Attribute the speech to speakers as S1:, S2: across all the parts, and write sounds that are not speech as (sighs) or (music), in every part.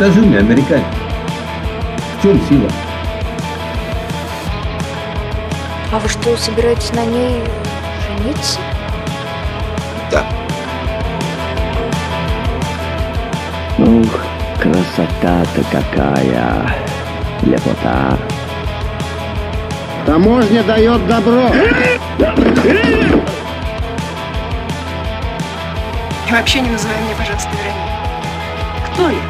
S1: скажи мне, американец, в чем сила?
S2: А вы что, собираетесь на ней жениться?
S3: Да.
S4: Ух, красота-то какая! Лепота!
S5: Таможня дает добро.
S6: И вообще не называй меня, пожалуйста, Вероникой. Кто я?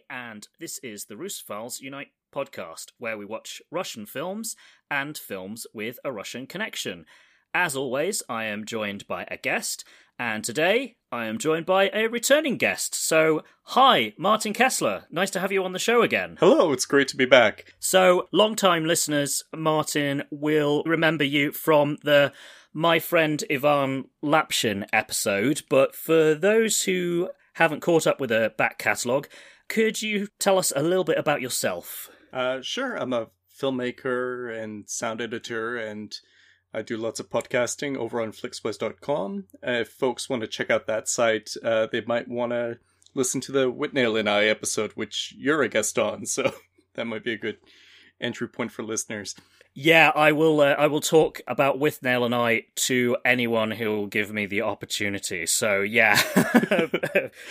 S7: and this is the Russophiles Unite podcast, where we watch Russian films and films with a Russian connection. As always, I am joined by a guest, and today I am joined by a returning guest. So, hi, Martin Kessler. Nice to have you on the show again.
S8: Hello, it's great to be back.
S7: So, long-time listeners, Martin will remember you from the My Friend Ivan Lapshin episode, but for those who haven't caught up with a back catalogue, could you tell us a little bit about yourself?
S8: Uh, sure, I'm a filmmaker and sound editor, and I do lots of podcasting over on Flixbuzz.com. Uh, if folks want to check out that site, uh, they might want to listen to the Withnail and I episode, which you're a guest on, (laughs) so that might be a good entry point for listeners.
S7: Yeah, I will. Uh, I will talk about Withnail and I to anyone who will give me the opportunity. So yeah, (laughs)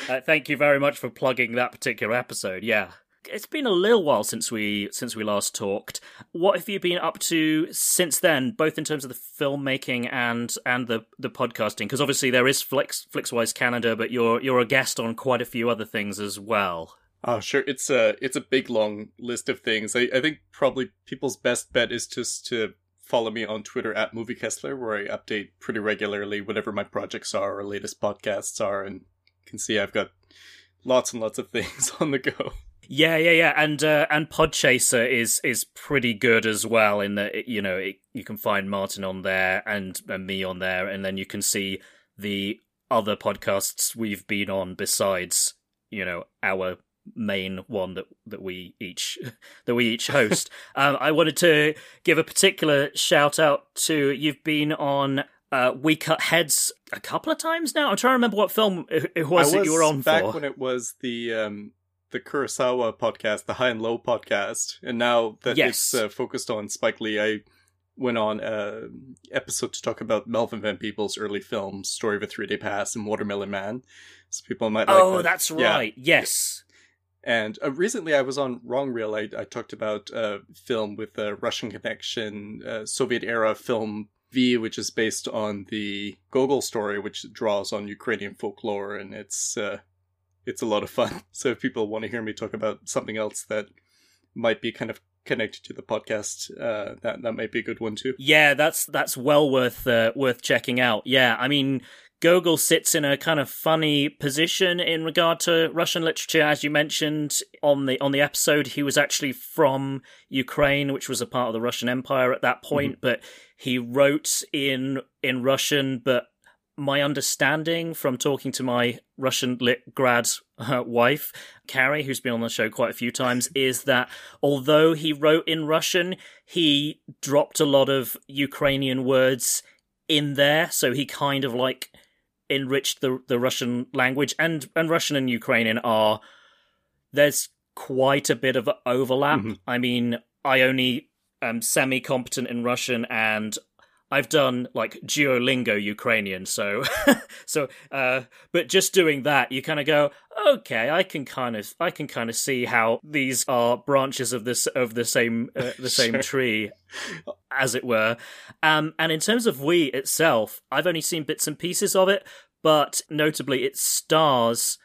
S7: uh, thank you very much for plugging that particular episode. Yeah, it's been a little while since we since we last talked. What have you been up to since then, both in terms of the filmmaking and and the the podcasting? Because obviously there is Flix Flixwise Canada, but you're you're a guest on quite a few other things as well.
S8: Oh, sure. It's a it's a big long list of things. I, I think probably people's best bet is just to follow me on Twitter at Movie Kessler, where I update pretty regularly whatever my projects are or latest podcasts are, and you can see I've got lots and lots of (laughs) things on the go.
S7: Yeah, yeah, yeah, and uh, and Podchaser is is pretty good as well. In that you know it, you can find Martin on there and, and me on there, and then you can see the other podcasts we've been on besides you know our main one that that we each (laughs) that we each host. (laughs) um, I wanted to give a particular shout out to you've been on. Uh, we cut heads a couple of times now. I'm trying to remember what film it, it was, that you were on
S8: back
S7: for.
S8: when it was the um the Kurosawa podcast, the High and Low podcast, and now that
S7: Yes.
S8: it's uh, focused on Spike Lee, I went on a episode to talk about Melvin Van Peebles' early films, Story of a Three Day Pass and Watermelon Man. So people might like
S7: oh,
S8: that.
S7: that's
S8: Yeah.
S7: right. Yes.
S8: And uh, recently, I was on Wrong Reel. I, I talked about a film with a Russian connection, uh, Soviet era film Viy, which is based on the Gogol story, which draws on Ukrainian folklore, and it's uh, it's a lot of fun. (laughs) So if people want to hear me talk about something else that might be kind of connected to the podcast, uh, that that might be a good one too.
S7: Yeah, that's that's well worth uh, worth checking out. Yeah, I mean, Gogol sits in a kind of funny position in regard to Russian literature, as you mentioned on the on the episode. He was actually from Ukraine, which was a part of the Russian Empire at that point, but he wrote in in Russian. But my understanding from talking to my Russian lit grad uh, wife, Carrie, who's been on the show quite a few times, is that although he wrote in Russian, he dropped a lot of Ukrainian words in there, so he kind of like enriched the the Russian language and and Russian and Ukrainian are there's quite a bit of overlap.
S8: Mhm.
S7: I mean, I only am semi competent in Russian and I've done like Duolingo Ukrainian, so (laughs) so uh but just doing that you kind of go, okay, I can kind of I can kind of see how these are branches of this of the same uh, the (laughs) same
S8: Sure.
S7: tree as it were. Um and in terms of we itself, I've only seen bits and pieces of it, but notably it stars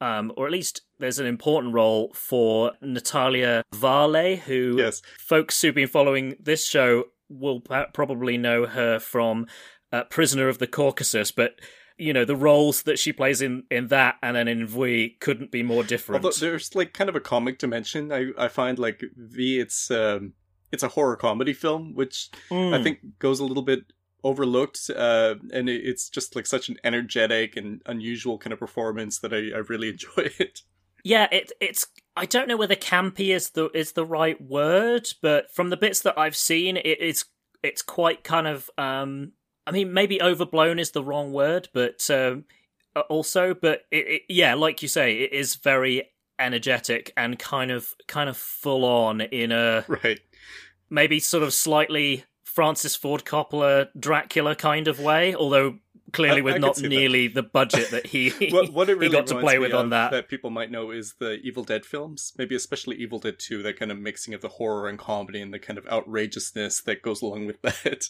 S7: um, or at least there's an important role for Natalia Varley, who
S8: Yes.
S7: folks who've been following this show will probably know her from uh, Prisoner of the Caucasus, but you know the roles that she plays in in that and then in Viy couldn't be more different.
S8: Although there's like kind of a comic dimension, I I find like Viy it's um it's a horror comedy film, which
S7: Mm.
S8: I think goes a little bit overlooked, uh, and it, it's just like such an energetic and unusual kind of performance that I I really (laughs) enjoy it.
S7: Yeah, it it's I don't know whether campy is the is the right word, but from the bits that I've seen, it, it's it's quite kind of um I mean maybe overblown is the wrong word, but um uh, also but it, it yeah, like you say, it is very energetic and kind of kind of full on in a (laughs)
S8: Right.
S7: maybe sort of slightly Francis Ford Coppola Dracula kind of way, although clearly
S8: I-
S7: with
S8: I
S7: not
S8: see that.
S7: nearly the budget that he (laughs)
S8: What, what (laughs) really
S7: he got to play with on that.
S8: that people might know is the Evil Dead films, maybe especially Evil Dead Two. That kind of mixing of the horror and comedy and the kind of outrageousness that goes along with (laughs) that.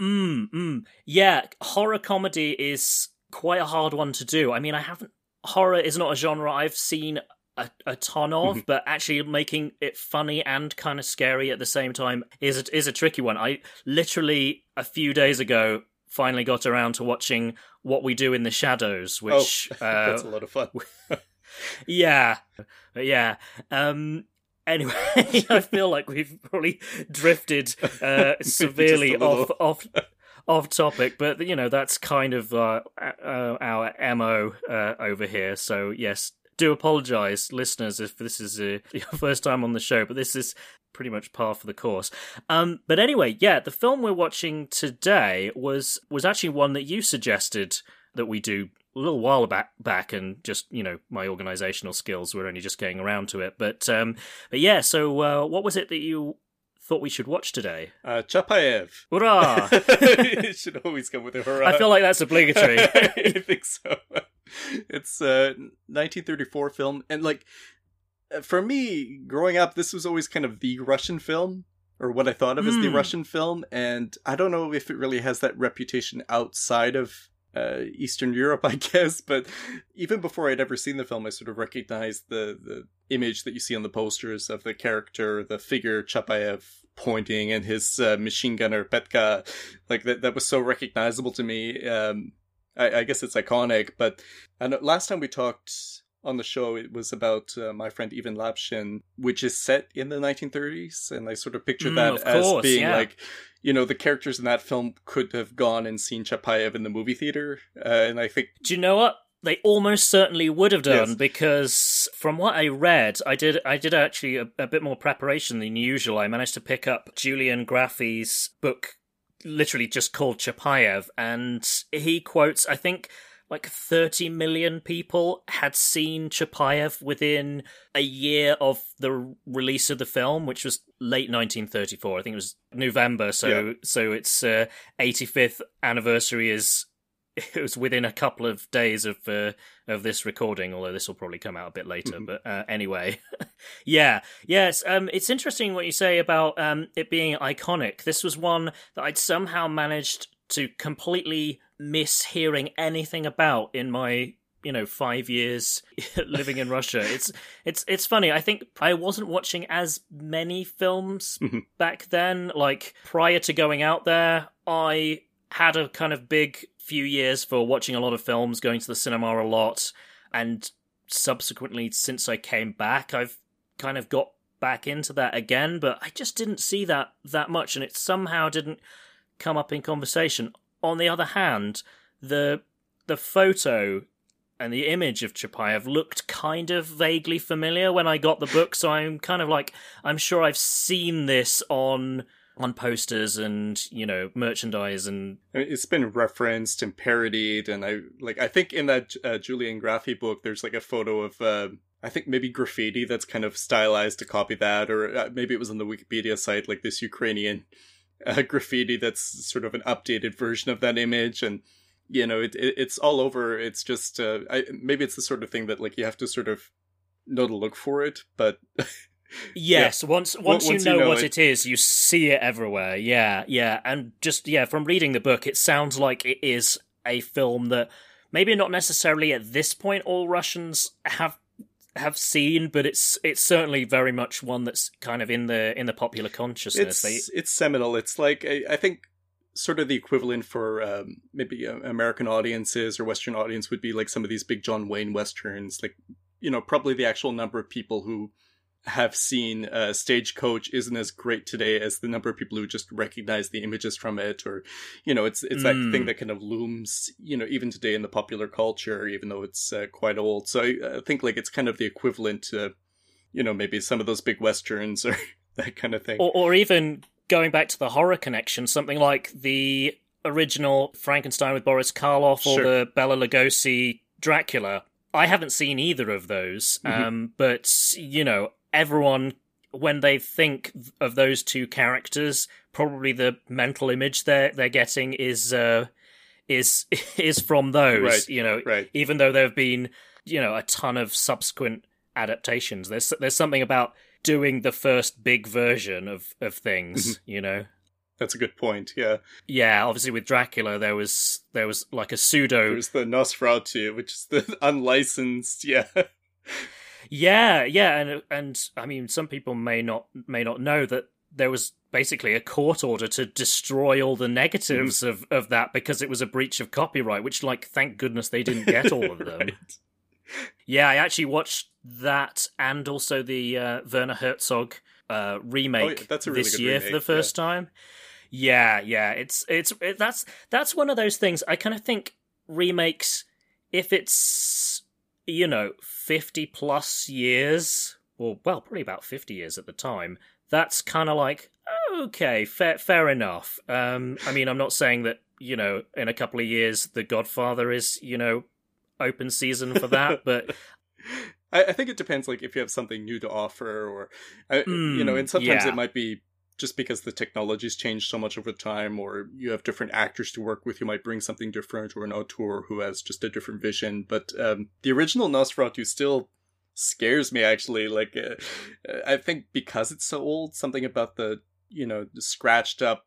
S7: Mm, mm. Yeah, horror comedy is quite a hard one to do. I mean, I haven't. Horror is not a genre I've seen a, a ton of, but actually making it funny and kind of scary at the same time is a, is a tricky one. I literally a few days ago finally got around to watching What We Do in the Shadows, which
S8: oh, (laughs)
S7: uh,
S8: that's a lot of fun. (laughs)
S7: yeah, yeah. Um, anyway, (laughs) I feel like we've probably drifted uh, severely off off off topic, but you know that's kind of uh, uh, our mo uh, over here. So yes, do apologise, listeners, if this is uh, (laughs) your first time on the show, but this is pretty much par for the course. Um, but anyway, yeah, the film we're watching today was was actually one that you suggested that we do a little while back back and just you know my organizational skills were only just getting around to it but um but yeah so uh, what was it that you thought we should watch today
S8: Uh, Chapayev. (laughs)
S7: hurrah
S8: it should always come with a hurrah.
S7: i feel like that's obligatory (laughs)
S8: I think so. It's a 1934 film, and like for me, growing up, this was always kind of the Russian film, or what I thought of as the
S7: Hmm.
S8: Russian film, and I don't know if it really has that reputation outside of. Uh, Eastern Europe, (laughs) I guess, but even before I'd ever seen the film, I sort of recognized the the image that you see on the posters of the character, the figure Chapayev pointing, and his uh, machine gunner Petka, like that. That was so recognizable to me. Um, I, I guess it's iconic, but know last time we talked on the show, it was about uh, my friend Ivan Lapshin, which is set in the 1930s, and I sort of picture
S7: Mm,
S8: that
S7: of
S8: as
S7: course,
S8: being
S7: yeah.
S8: like, you know, the characters in that film could have gone and seen Chapayev in the movie theater, uh, and I think
S7: do you know what they almost certainly would have done
S8: Yes.
S7: because from what i read i did i did actually a, a bit more preparation than usual i managed to pick up julian graffy's book literally just called chapayev and he quotes i think like 30 million people had seen Chapayev within a year of the release of the film, which was late 1934. I think it was November, so
S8: Yeah.
S7: so its uh, 85th anniversary is (laughs) it was within a couple of days of uh, of this recording. Although this will probably come out a bit later,
S8: Mhm.
S7: but uh, anyway, (laughs) yeah, yes. Um, it's interesting what you say about um it being iconic. This was one that I'd somehow managed to completely miss hearing anything about in my you know five years (laughs) living in Russia. (laughs) It's it's it's funny. I think I wasn't watching as many films (laughs)
S8: Mhm.
S7: back then. Like prior to going out there, I had a kind of big few years for watching a lot of films, going to the cinema a lot, and subsequently since I came back, I've kind of got back into that again. But I just didn't see that that much, and it somehow didn't come up in conversation. On the other hand, the the photo and the image of Chapayev looked kind of vaguely familiar when I got the book, so I'm kind of like I'm sure I've seen this on on posters and you know merchandise and
S8: it's been referenced and parodied, and I like. I think in that uh, Julian Graffy book, there's like a photo of. Uh, I think maybe graffiti that's kind of stylized to copy that, or uh, maybe it was on the Wikipedia site, like this Ukrainian uh, graffiti that's sort of an updated version of that image, and you know, it, it it's all over. It's just uh, I, maybe it's the sort of thing that like you have to sort of know to look for it, but (laughs)
S7: Yes, once once,
S8: once
S7: you
S8: you
S7: know,
S8: know
S7: what
S8: it-
S7: it is, you see it everywhere. Yeah, yeah, and just yeah, from reading the book, it sounds like it is a film that maybe not necessarily at this point all Russians have have seen, but it's it's certainly very much one that's kind of in the in the popular consciousness.
S8: it's it's seminal. It's like I, I think sort of the equivalent for um, maybe uh, American audiences or Western audience would be like some of these big John Wayne westerns. Like, you know, probably the actual number of people who have seen uh, Stagecoach isn't as great today as the number of people who just recognize the images from it, or you know, it's it's that
S7: Mm.
S8: thing that kind of looms, you know, even today in the popular culture, even though it's uh, quite old. So I, I think like it's kind of the equivalent to, you know, maybe some of those big westerns or (laughs) that kind of thing.
S7: or, or even going back to the horror connection, something like the original Frankenstein with Boris Karloff or
S8: Sure.
S7: the Bela Lugosi Dracula. I haven't seen either of those,
S8: Mhm.
S7: um, but you know, everyone when they think of those two characters, probably the mental image they're they're getting is uh, is (laughs) is from those.
S8: Right,
S7: You know,
S8: right.
S7: even though there have been you know a ton of subsequent adaptations there's there's something about doing the first big version of of things
S8: Mm-hmm.
S7: you know
S8: That's a good point. Yeah,
S7: yeah obviously with dracula there was there was like a pseudo
S8: There was the Nosferatu, which is the (laughs) unlicensed. Yeah,
S7: yeah yeah and and i mean some people may not may not know that there was basically a court order to destroy all the negatives
S8: Mm-hmm.
S7: of of that because it was a breach of copyright which like thank goodness they didn't get all of them (laughs)
S8: Right.
S7: Yeah, I actually watched that and also the uh, Werner Herzog uh, remake
S8: Oh, yeah, that's a really
S7: this year for the
S8: remake,
S7: first time. Yeah, yeah, it's it's it, that's that's one of those things. I kind of think remakes, if it's you know fifty plus years, or well, probably about fifty years at the time, that's kind of like okay, fair fair enough. Um, I mean, I'm not saying that you know in a couple of years The Godfather is you know open season for that, (laughs) but
S8: I, I think it depends, like if you have something new to offer, or I, you know,
S7: Mm,
S8: and sometimes
S7: yeah.
S8: it might be just because the technology's changed so much over time, or you have different actors to work with, you might bring something different, or an auteur who has just a different vision. But um, the original Nosferatu still scares me. Actually, like uh, I think because it's so old, something about the you know the scratched up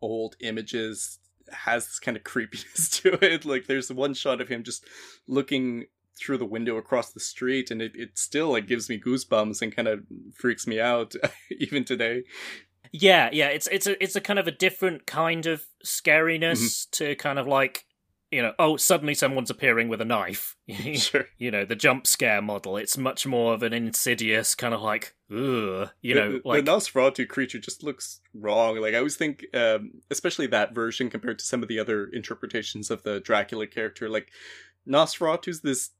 S8: old images has this kind of (laughs) creepiness to it. Like there's one shot of him just looking through the window across the street and it, it still like gives me goosebumps and kind of freaks me out (laughs) even today.
S7: Yeah, yeah, it's it's a it's a kind of a different kind of scariness
S8: Mm-hmm.
S7: to kind of like you know, oh, suddenly someone's appearing with a knife. (laughs)
S8: Sure.
S7: you know, the jump scare model. It's much more of an insidious kind of like, ugh, you know,
S8: the,
S7: like
S8: the Nosferatu creature just looks wrong. Like I always think, um, especially that version compared to some of the other interpretations of the Dracula character, like Nosferatu's this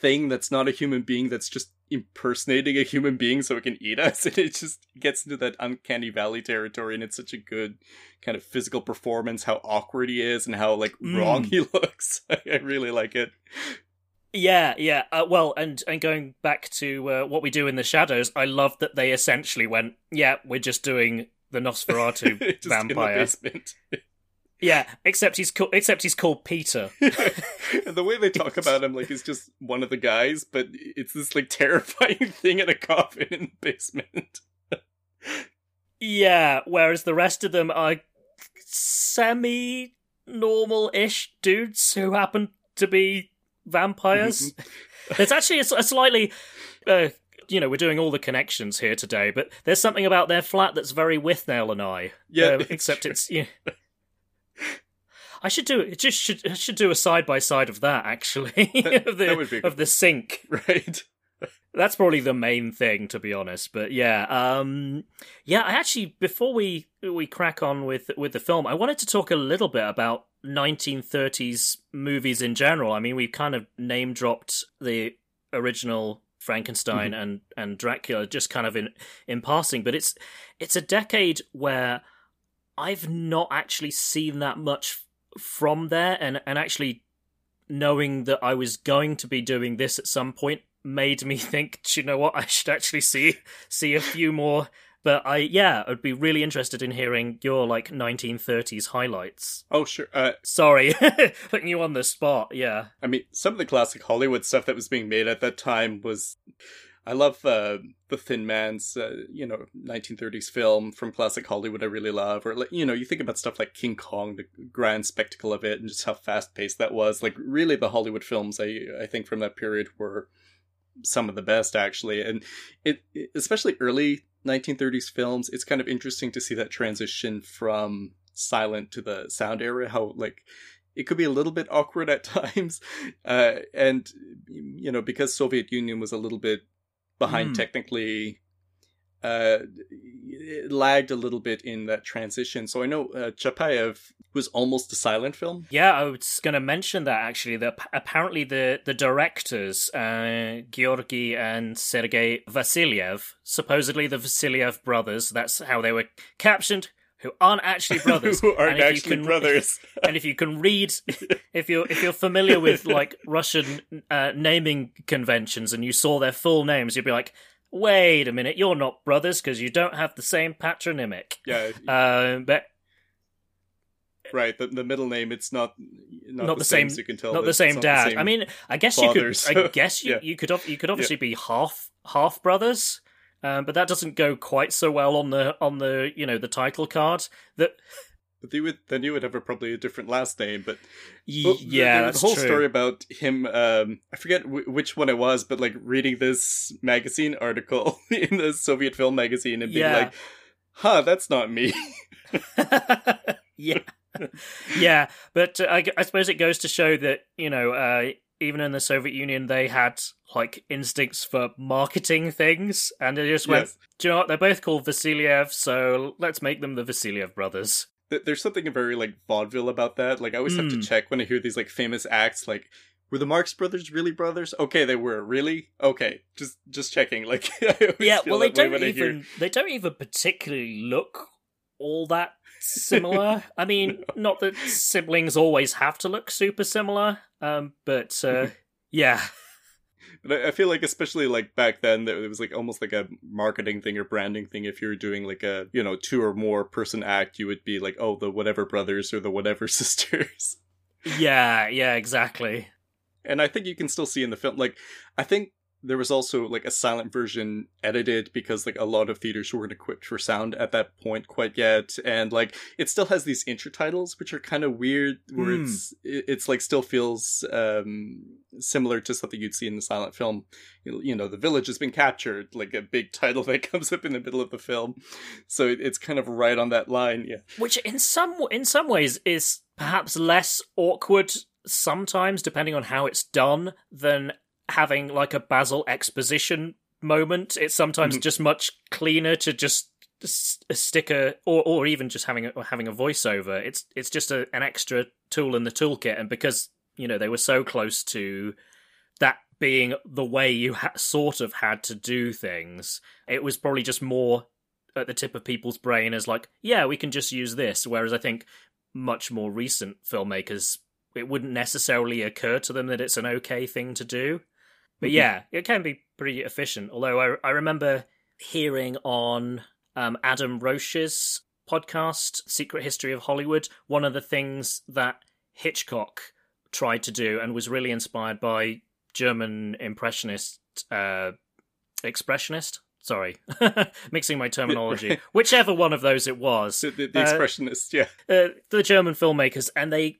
S8: thing that's not a human being that's just impersonating a human being so it can eat us (laughs) and it just gets into that uncanny valley territory and it's such a good kind of physical performance how awkward he is and how like wrong
S7: Mm.
S8: he (laughs) looks (laughs) i really like it
S7: Yeah, yeah. Uh, well, and and going back to uh, what we do in the shadows, I love that they essentially went, yeah, we're just doing the Nosferatu vampire. Yeah, except he's called except he's called Peter. (laughs)
S8: and the way they talk about him like he's just one of the guys, but it's this like terrifying (laughs) thing in a coffin in the basement.
S7: Yeah, whereas the rest of them are semi normal ish dudes who happen to be vampires. There's actually a slightly. Uh, you know, we're doing all the connections here today, but there's something about their flat that's very Withnail and I.
S8: Yeah,
S7: Uh, except
S8: true.
S7: it's. Yeah. I should do it. Just should I should do a side by side of that actually (laughs) of the
S8: that would be
S7: of the sink. (laughs)
S8: right.
S7: That's probably the main thing, to be honest. But yeah, um, yeah. I actually, before we we crack on with with the film, I wanted to talk a little bit about 1930s movies in general. I mean, we kind of name dropped the original Frankenstein and and Dracula just kind of in in passing, but it's it's a decade where I've not actually seen that much from there, and and actually knowing that I was going to be doing this at some point made me (laughs) think, "Do you know what? I should actually see see a few more. But I, yeah, I'd be really interested in hearing your like 1930s highlights.
S8: Oh sure. Uh,
S7: Sorry, (laughs) putting you on the spot. Yeah,
S8: I mean, some of the classic Hollywood stuff that was being made at that time was. I love uh, the Thin Man's, uh, you know, 1930s film from classic Hollywood. I really love, or you know, you think about stuff like King Kong, the grand spectacle of it, and just how fast paced that was. Like, really, the Hollywood films I I think from that period were some of the best actually, and it especially early 1930s films. It's kind of interesting to see that transition from silent to the sound era. how like it could be a little bit (laughs) awkward at (laughs) times. Uh, and you know, because Soviet Union was a little bit behind
S7: Mm.
S8: technically, uh, it lagged a little bit in that transition. So I know uh, Chapayev was almost a silent film.
S7: Yeah, I was going to mention that actually. That apparently the the directors, uh, Georgy and Sergei Vasilyev, supposedly the Vasilyev brothers. That's how they were captioned. Who aren't actually (laughs) brothers?
S8: Who aren't
S7: And if you
S8: actually
S7: can-
S8: brothers. (laughs)
S7: and if you can read, if you're if you're familiar with like (laughs) Russian uh, naming conventions and you saw their full names, you'd be like, "Wait a minute, you're not brothers because you don't have the same patronymic."
S8: Yeah,
S7: Uh, but
S8: right. The, the middle name, it's not not,
S7: Not
S8: the,
S7: the
S8: same.
S7: same-
S8: you can tell
S7: not the same dad.
S8: same
S7: I mean, I guess
S8: father,
S7: you could.
S8: so-
S7: I guess you,
S8: yeah.
S7: you could. You could obviously be half half brothers, um, but that doesn't go quite so well on the on the you know the title card. That
S8: But you would then you would have a, probably a different last name. But Well,
S7: yeah,
S8: the,
S7: that's
S8: the whole
S7: true.
S8: story about him. Um, I forget w- which one it was, but like reading this magazine article (laughs) in the Soviet film magazine and being
S7: Yeah.
S8: like, "Huh, that's not me." (laughs) (laughs)
S7: yeah, yeah, but uh, I, I suppose it goes to show that you know, uh, even in the Soviet Union, they had like instincts for marketing things, and they just went,
S8: Yes.
S7: "Do you know what? They're both called Vasilyev, so let's make them the Vasilyev brothers."
S8: There's something very like vaudeville about that. Like I always have to
S7: Mm.
S8: check when I hear these like famous acts. Like, were the Marx Brothers really brothers? Okay, they were. Really? Okay, just just checking. Like, (laughs) I always
S7: yeah well they don't
S8: I hear-
S7: even they don't even particularly look all that similar (laughs) i mean not that siblings always have to look super similar um but uh (laughs) yeah
S8: But I, I feel like, especially like back then, that it was like almost like a marketing thing or branding thing. If you were doing like a you know two or more person act, you would be like, oh, the whatever brothers or the whatever (laughs) sisters.
S7: yeah yeah exactly
S8: And I think you can still see in the film, like I think there was also like a silent version edited because like a lot of theaters weren't equipped for sound at that point quite yet, and like it still has these intertitles which are kind of weird, where
S7: Hmm.
S8: it's it's like still feels um similar to something you'd see in the silent film. You know, the village has been captured, like a big (laughs) title that comes up in the middle of the film, so it, it's kind of right on that line. Yeah,
S7: which in some in some ways is perhaps less awkward sometimes depending on how it's done than having like a basil exposition moment it's sometimes
S8: Mhm.
S7: just much cleaner to just stick a or or even just having a or having a voiceover it's it's just a, an extra tool in the toolkit and because you know they were so close to that being the way you ha- sort of had to do things it was probably just more at the tip of people's brain as like, yeah, we can just use this. Whereas I think much more recent filmmakers, it wouldn't necessarily occur to them that it's an okay thing to do. But
S8: Mhm.
S7: yeah, it can be pretty efficient. Although I, I remember hearing on um, Adam Roche's podcast, Secret History of Hollywood, one of the things that Hitchcock tried to do and was really inspired by German impressionist uh, expressionist. Sorry, (laughs) mixing my terminology. (laughs) Whichever one of those it was,
S8: the, the, the
S7: Uh,
S8: expressionist. Yeah,
S7: uh, the German filmmakers, and they.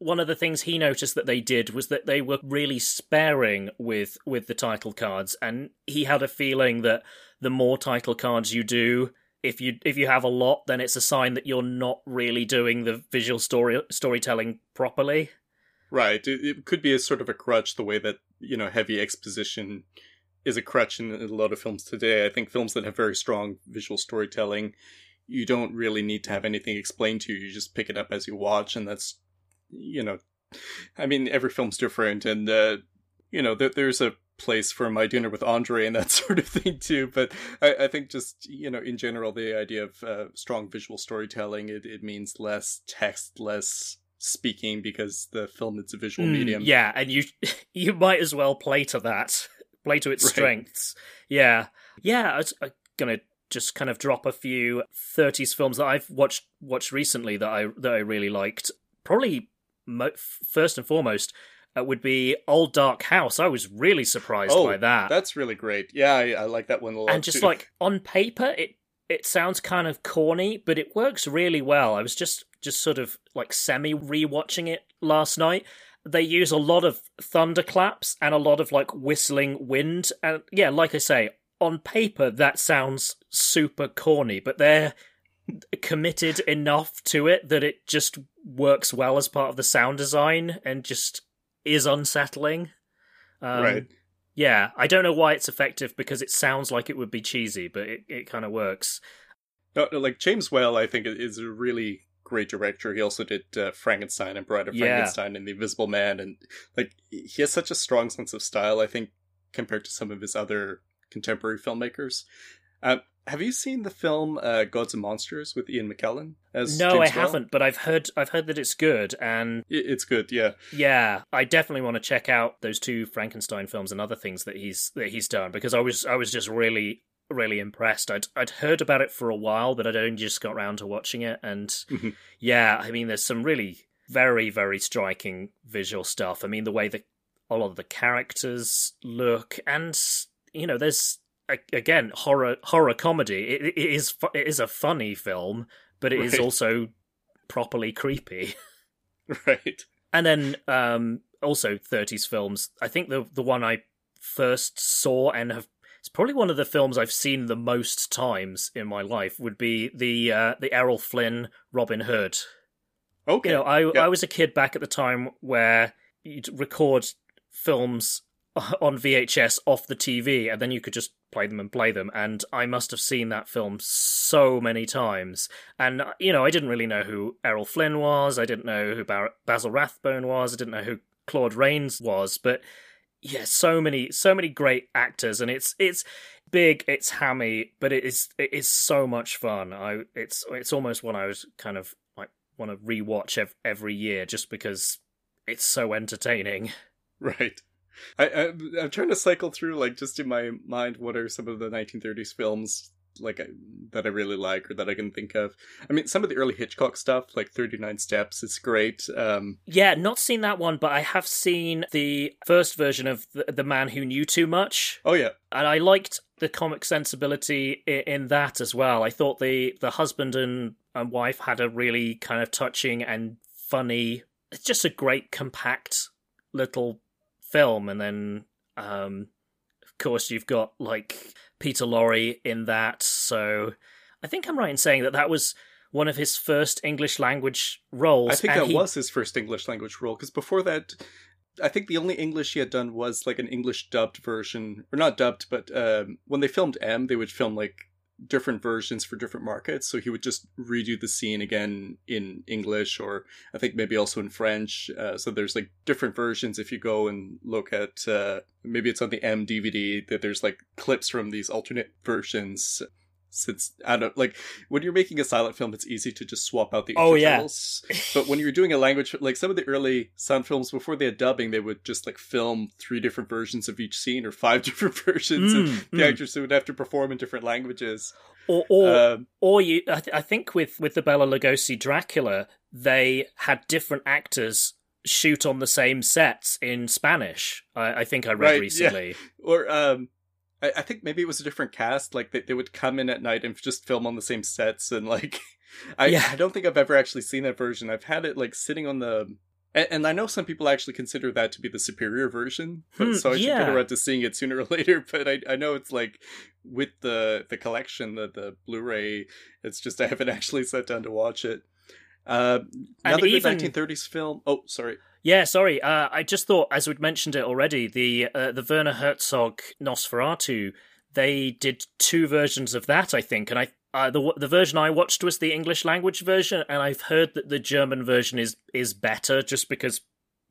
S7: One of the things he noticed that they did was that they were really sparing with with the title cards, and he had a feeling that the more title cards you do, if you if you have a lot, then it's a sign that you're not really doing the visual story storytelling properly.
S8: Right. It, it could be a sort of a crutch, the way that, you know, heavy exposition is a crutch in a lot of films today. I think films that have very strong visual storytelling, you don't really need to have anything explained to you. You just pick it up as you watch, and that's, you know, I mean, every film's different, and, uh, you know, there, there's a place for my dinner with Andre and that (laughs) sort of thing too. But I, I think just, you know, in general, the idea of uh, strong visual storytelling, it, it means less text, less speaking because the film it's a visual
S7: Mm,
S8: medium.
S7: Yeah, and you (laughs) you might as well play to that, (laughs) play to its
S8: Right.
S7: strengths. Yeah, yeah. I was uh, gonna just kind of drop a few '30s films that I've watched watched recently that I that I really liked. Probably mo- first and foremost uh, would be Old Dark House. I was really surprised
S8: Oh,
S7: by that.
S8: That's really great. Yeah, I, I like that one a lot.
S7: and just
S8: too.
S7: like on paper it it sounds kind of corny but it works really well i was just just sort of like semi rewatching it last night they use a lot of thunderclaps and a lot of like whistling wind and yeah like i say on paper that sounds super corny but they're committed enough to it that it just works well as part of the sound design and just is unsettling. Um,
S8: right.
S7: Yeah, I don't know why it's effective because it sounds like it would be cheesy, but it, it kind of works.
S8: No, no, like James Whale, I think is a really great director. He also did uh, Frankenstein and Bride of
S7: Yeah.
S8: Frankenstein and The Invisible Man, and like he has such a strong sense of style. I think compared to some of his other contemporary filmmakers. Uh, have you seen the film uh, Gods and Monsters with Ian McKellen? As
S7: no,
S8: James
S7: I haven't, but I've heard I've heard that it's good, and
S8: It's good, yeah.
S7: yeah, I definitely want to check out those two Frankenstein films and other things that he's that he's done because I was I was just really really impressed. I'd I'd heard about it for a while, but I'd only just got round to watching it, and
S8: Mhm.
S7: yeah, I mean, there's some really very very striking visual stuff. I mean, the way that a lot of the characters look, and you know, there's again horror horror comedy. It, it is it is a funny film, but it is
S8: Right.
S7: also properly creepy. (laughs)
S8: Right.
S7: And then um, also 30s films. I think the the one I first saw and have it's probably one of the films I've seen the most times in my life would be the uh, the Errol Flynn Robin Hood.
S8: Okay.
S7: You know, I
S8: Yeah.
S7: I was a kid back at the time where you'd record films (laughs) on VHS off the TV and then you could just play them and play them and I must have seen that film so many times. And you know I didn't really know who Errol Flynn was I didn't know who Bar- Basil Rathbone was I didn't know who Claude Rains was but yeah so many so many great actors and it's it's big it's hammy but it is it is so much fun. I it's it's almost one I was kind of like want to rewatch ev- every year just because it's so entertaining. (laughs)
S8: Right. I, I I'm trying to cycle through like just in my mind what are some of the 1930s films like I, that I really like or that I can think of. I mean, some of the early Hitchcock stuff, like 39 Steps, is great. Um,
S7: Yeah, not seen that one, but I have seen the first version of the, the Man Who Knew Too Much,
S8: oh yeah,
S7: and I liked the comic sensibility in, in that as well. I thought the the husband and, and wife had a really kind of touching and funny. It's just a great compact little film, and then um, of course you've got like Peter Lorre in that. So I think I'm right in saying that that was one of his first English language roles.
S8: I think that
S7: he-
S8: was his first English language role because before that, I think the only English he had done was like an English dubbed version, or not dubbed, but um, when they filmed M, they would film like different versions for different markets. So he would just redo the scene again in English, or I think maybe also in French. Uh, so there's like different versions. If you go and look at uh, maybe it's on the M DVD that there's like clips from these alternate versions. Since I don't like when you're making a silent film, it's easy to just swap out the
S7: Oh, yeah.
S8: But when you're doing a language, like some of the early sound films before they had dubbing, they would just like film three different versions of each scene or five (laughs) different versions, and
S7: Mm,
S8: the
S7: mm.
S8: actors would have to perform in different languages.
S7: or or,
S8: Um,
S7: or you I, th- I think with with the Bela Lugosi Dracula they had different actors shoot on the same sets in Spanish I, I think I read
S8: Right, yeah.
S7: recently
S8: or um, I, I think maybe it was a different cast. Like they, they would come in at night and just film on the same sets, and like (laughs) I,
S7: Yeah.
S8: I don't think I've ever actually seen that version. I've had it like sitting on the. And, and I know some people actually consider that to be the superior version, but
S7: Hmm,
S8: so I should get around to seeing it sooner or (laughs) later. But I, I know it's like with the the collection, the the Blu-ray. It's just I haven't (laughs) actually sat down to watch it. Uh, another good
S7: even-
S8: 1930s film. Oh, sorry.
S7: Yeah, sorry. Uh, I just thought, as we'd mentioned it already, the uh, the Werner Herzog Nosferatu. They did two versions of that, I think, and I uh, the the version I watched was the English language version, and I've heard that the German version is is better, just because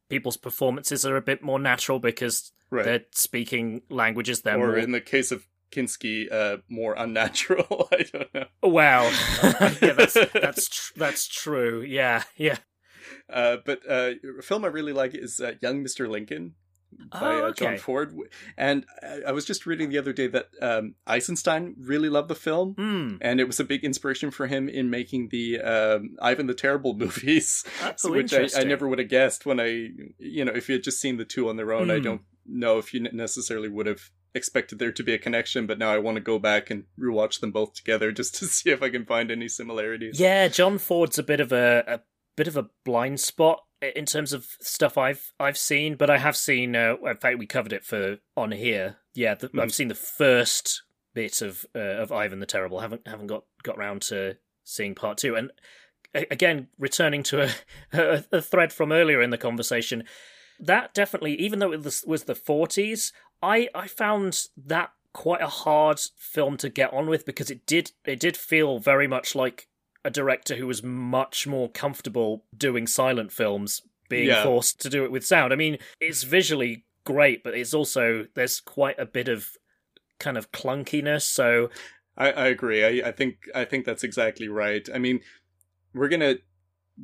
S7: people's performances are a bit more natural because
S8: Right.
S7: they're speaking languages they're
S8: or
S7: more
S8: in the case of Kinski, uh, more unnatural. (laughs) I don't know.
S7: Wow, (laughs) yeah, that's (laughs) that's tr- that's true. Yeah, yeah.
S8: Uh, but uh, a film I really like is uh, Young Mr. Lincoln by
S7: Oh,
S8: uh, John. Ford. And I, I was just reading the other day that um, Eisenstein really loved the film.
S7: Hmm.
S8: And it was a big inspiration for him in making the um, Ivan the Terrible (laughs) movies,
S7: Oh,
S8: which I, I never would have guessed when I, you know, if you had just seen the two on their own, I
S7: Hmm.
S8: don't know if you necessarily would have expected there to be a connection. But now I want to go back and rewatch them both together (laughs) just to see if I can find any similarities.
S7: Yeah, John Ford's a bit of a, a bit of a blind spot in terms of stuff I've I've seen, but I have seen. Uh, in fact, we covered it for on here. Yeah, the,
S8: Mhm.
S7: I've seen the first bit of uh, of Ivan the Terrible. haven't haven't got got round to seeing part two. And again, returning to a, (laughs) a, a thread from earlier in the conversation, that definitely, even though it was, was the 40s, I, I found that quite a hard film to get on with because it did it did feel very much like a director who was much more comfortable doing silent films being
S8: Yeah.
S7: forced to do it with sound. I mean, it's visually great, but it's also there's quite a bit of kind of clunkiness. So
S8: I, I agree. I, I think I think that's exactly right. I mean, we're gonna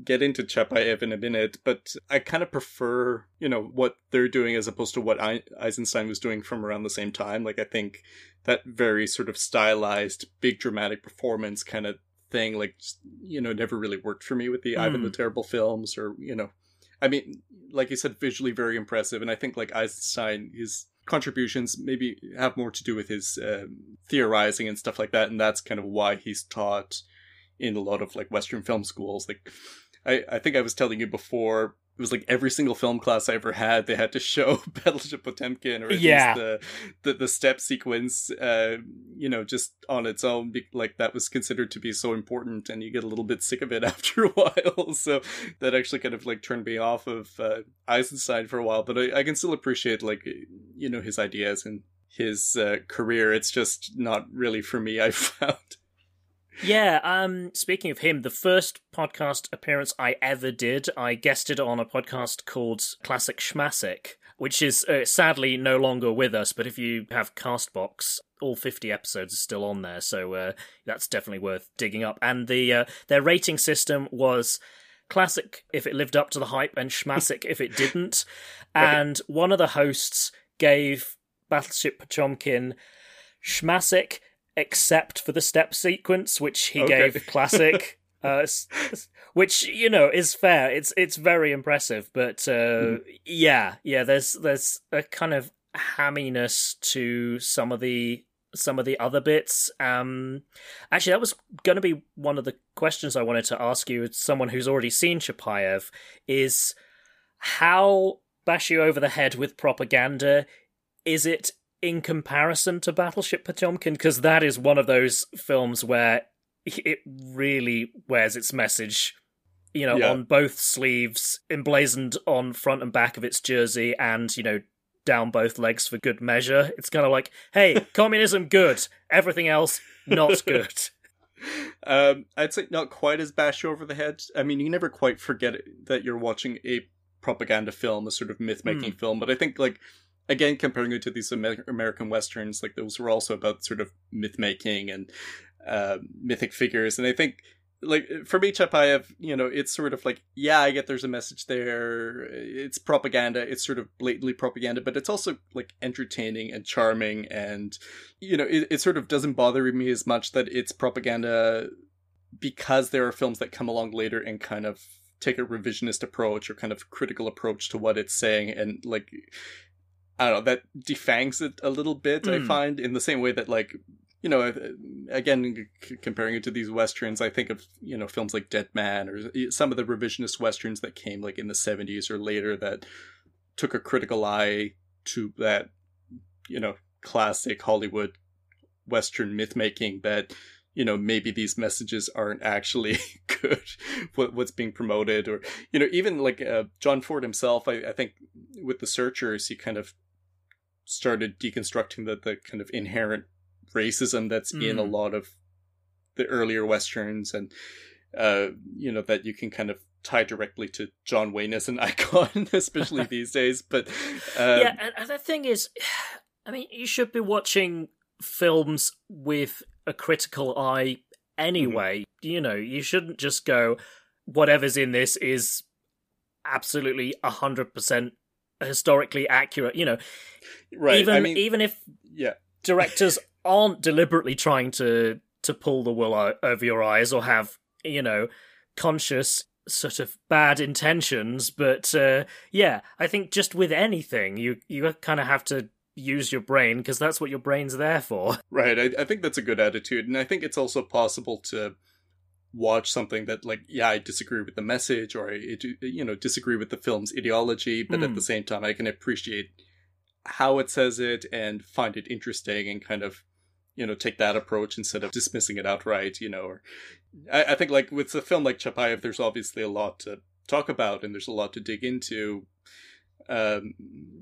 S8: get into Chapayev in a minute, but I kind of prefer, you know, what they're doing as opposed to what I, Eisenstein was doing from around the same time. Like, I think that very sort of stylized, big dramatic performance kind of thing, like, you know, never really worked for me with the Ivan the Terrible films, or you know, I mean, like you said, visually very impressive, and I think like Eisenstein, his contributions maybe have more to do with his um, theorizing and stuff like that, and that's kind of why he's taught in a lot of like Western film schools. Like, I I think I was telling you before. It was like every single film class I ever had, they had to show (laughs) Battleship Potemkin or at
S7: Yeah.
S8: least the, the the step sequence, uh, you know, just on its own. Like that was considered to be so important, and you get a little bit sick of it (laughs) after a while. So that actually kind of like turned me off of uh, Eisenstein for a while. But I, I can still appreciate like you know his ideas and his uh, career. It's just not really for me. I (laughs) found.
S7: Yeah, um speaking of him, the first podcast appearance I ever did, I guested on a podcast called Classic Schmassic, which is uh, sadly no longer with us, but if you have Castbox, all 50 episodes are still on there, so uh, that's definitely worth digging up. And the uh, their rating system was classic if it lived up to the hype and schmassic if it didn't. (laughs) And one of the hosts gave Battleship Potemkin schmassic except for the step sequence, which he
S8: Okay.
S7: gave classic. (laughs) Uh, which you know is fair. It's it's very impressive, but uh, yeah, yeah. There's there's a kind of hamminess to some of the some of the other bits. Um, actually, that was going to be one of the questions I wanted to ask you. As someone who's already seen Chapayev, is how bash you over the head with propaganda? Is it in comparison to Battleship Potemkin? Because that is one of those films where it really wears its message. You know,
S8: Yeah.
S7: on both sleeves, emblazoned on front and back of its jersey, and you know, down both legs for good measure. It's kind of like, hey, (laughs) communism good, everything else not good. (laughs)
S8: Um, I'd say not quite as bash over the head. I mean, you never quite forget it, that you're watching a propaganda film, a sort of myth making film. But I think, like, again, comparing it to these American westerns, like those were also about sort of myth making and uh, mythic figures. And I think, like, for me, Chapayev, you know, it's sort of like, yeah, I get there's a message there. It's propaganda. It's sort of blatantly propaganda, but it's also like entertaining and charming. And, you know, it, it sort of doesn't bother me as much that it's propaganda because there are films that come along later and kind of take a revisionist approach or kind of critical approach to what it's saying and like I don't know that defangs it a little bit I
S7: Mm.
S8: find in the same way that like you know again c- comparing it to these westerns I think of you know films like Dead Man or some of the revisionist westerns that came like in the 70s or later that took a critical eye to that you know classic Hollywood western myth making that you know maybe these messages aren't actually (laughs) good what, what's being promoted or you know even like uh, john ford himself I, I think with the searchers he kind of started deconstructing the, the kind of inherent racism that's in a
S7: Mm.
S8: lot of the earlier westerns and uh you know that you can kind of tie directly to john wayne as an (laughs) icon especially (laughs) these days but um,
S7: yeah, and, and the thing is, (sighs) I mean, you should be watching films with a critical eye anyway.
S8: Mm-hmm.
S7: You know, you shouldn't just go, whatever's in this is absolutely 100% historically accurate. You know,
S8: right
S7: even
S8: i mean
S7: even if
S8: yeah
S7: directors (laughs) aren't deliberately trying to to pull the wool over your eyes or have you know conscious sort of bad intentions but uh yeah i think just with anything you you kind of have to use your brain because that's what your brain's there for
S8: Right. I, I think that's a good attitude. And I think it's also possible to watch something that, like, yeah, I disagree with the message or I, you know, disagree with the film's ideology, but at
S7: Mm.
S8: the same time, I can appreciate how it says it and find it interesting and kind of you know take that approach instead of dismissing it outright you know or I, I think like with a film like chapayev there's obviously a lot to talk about and there's a lot to dig into um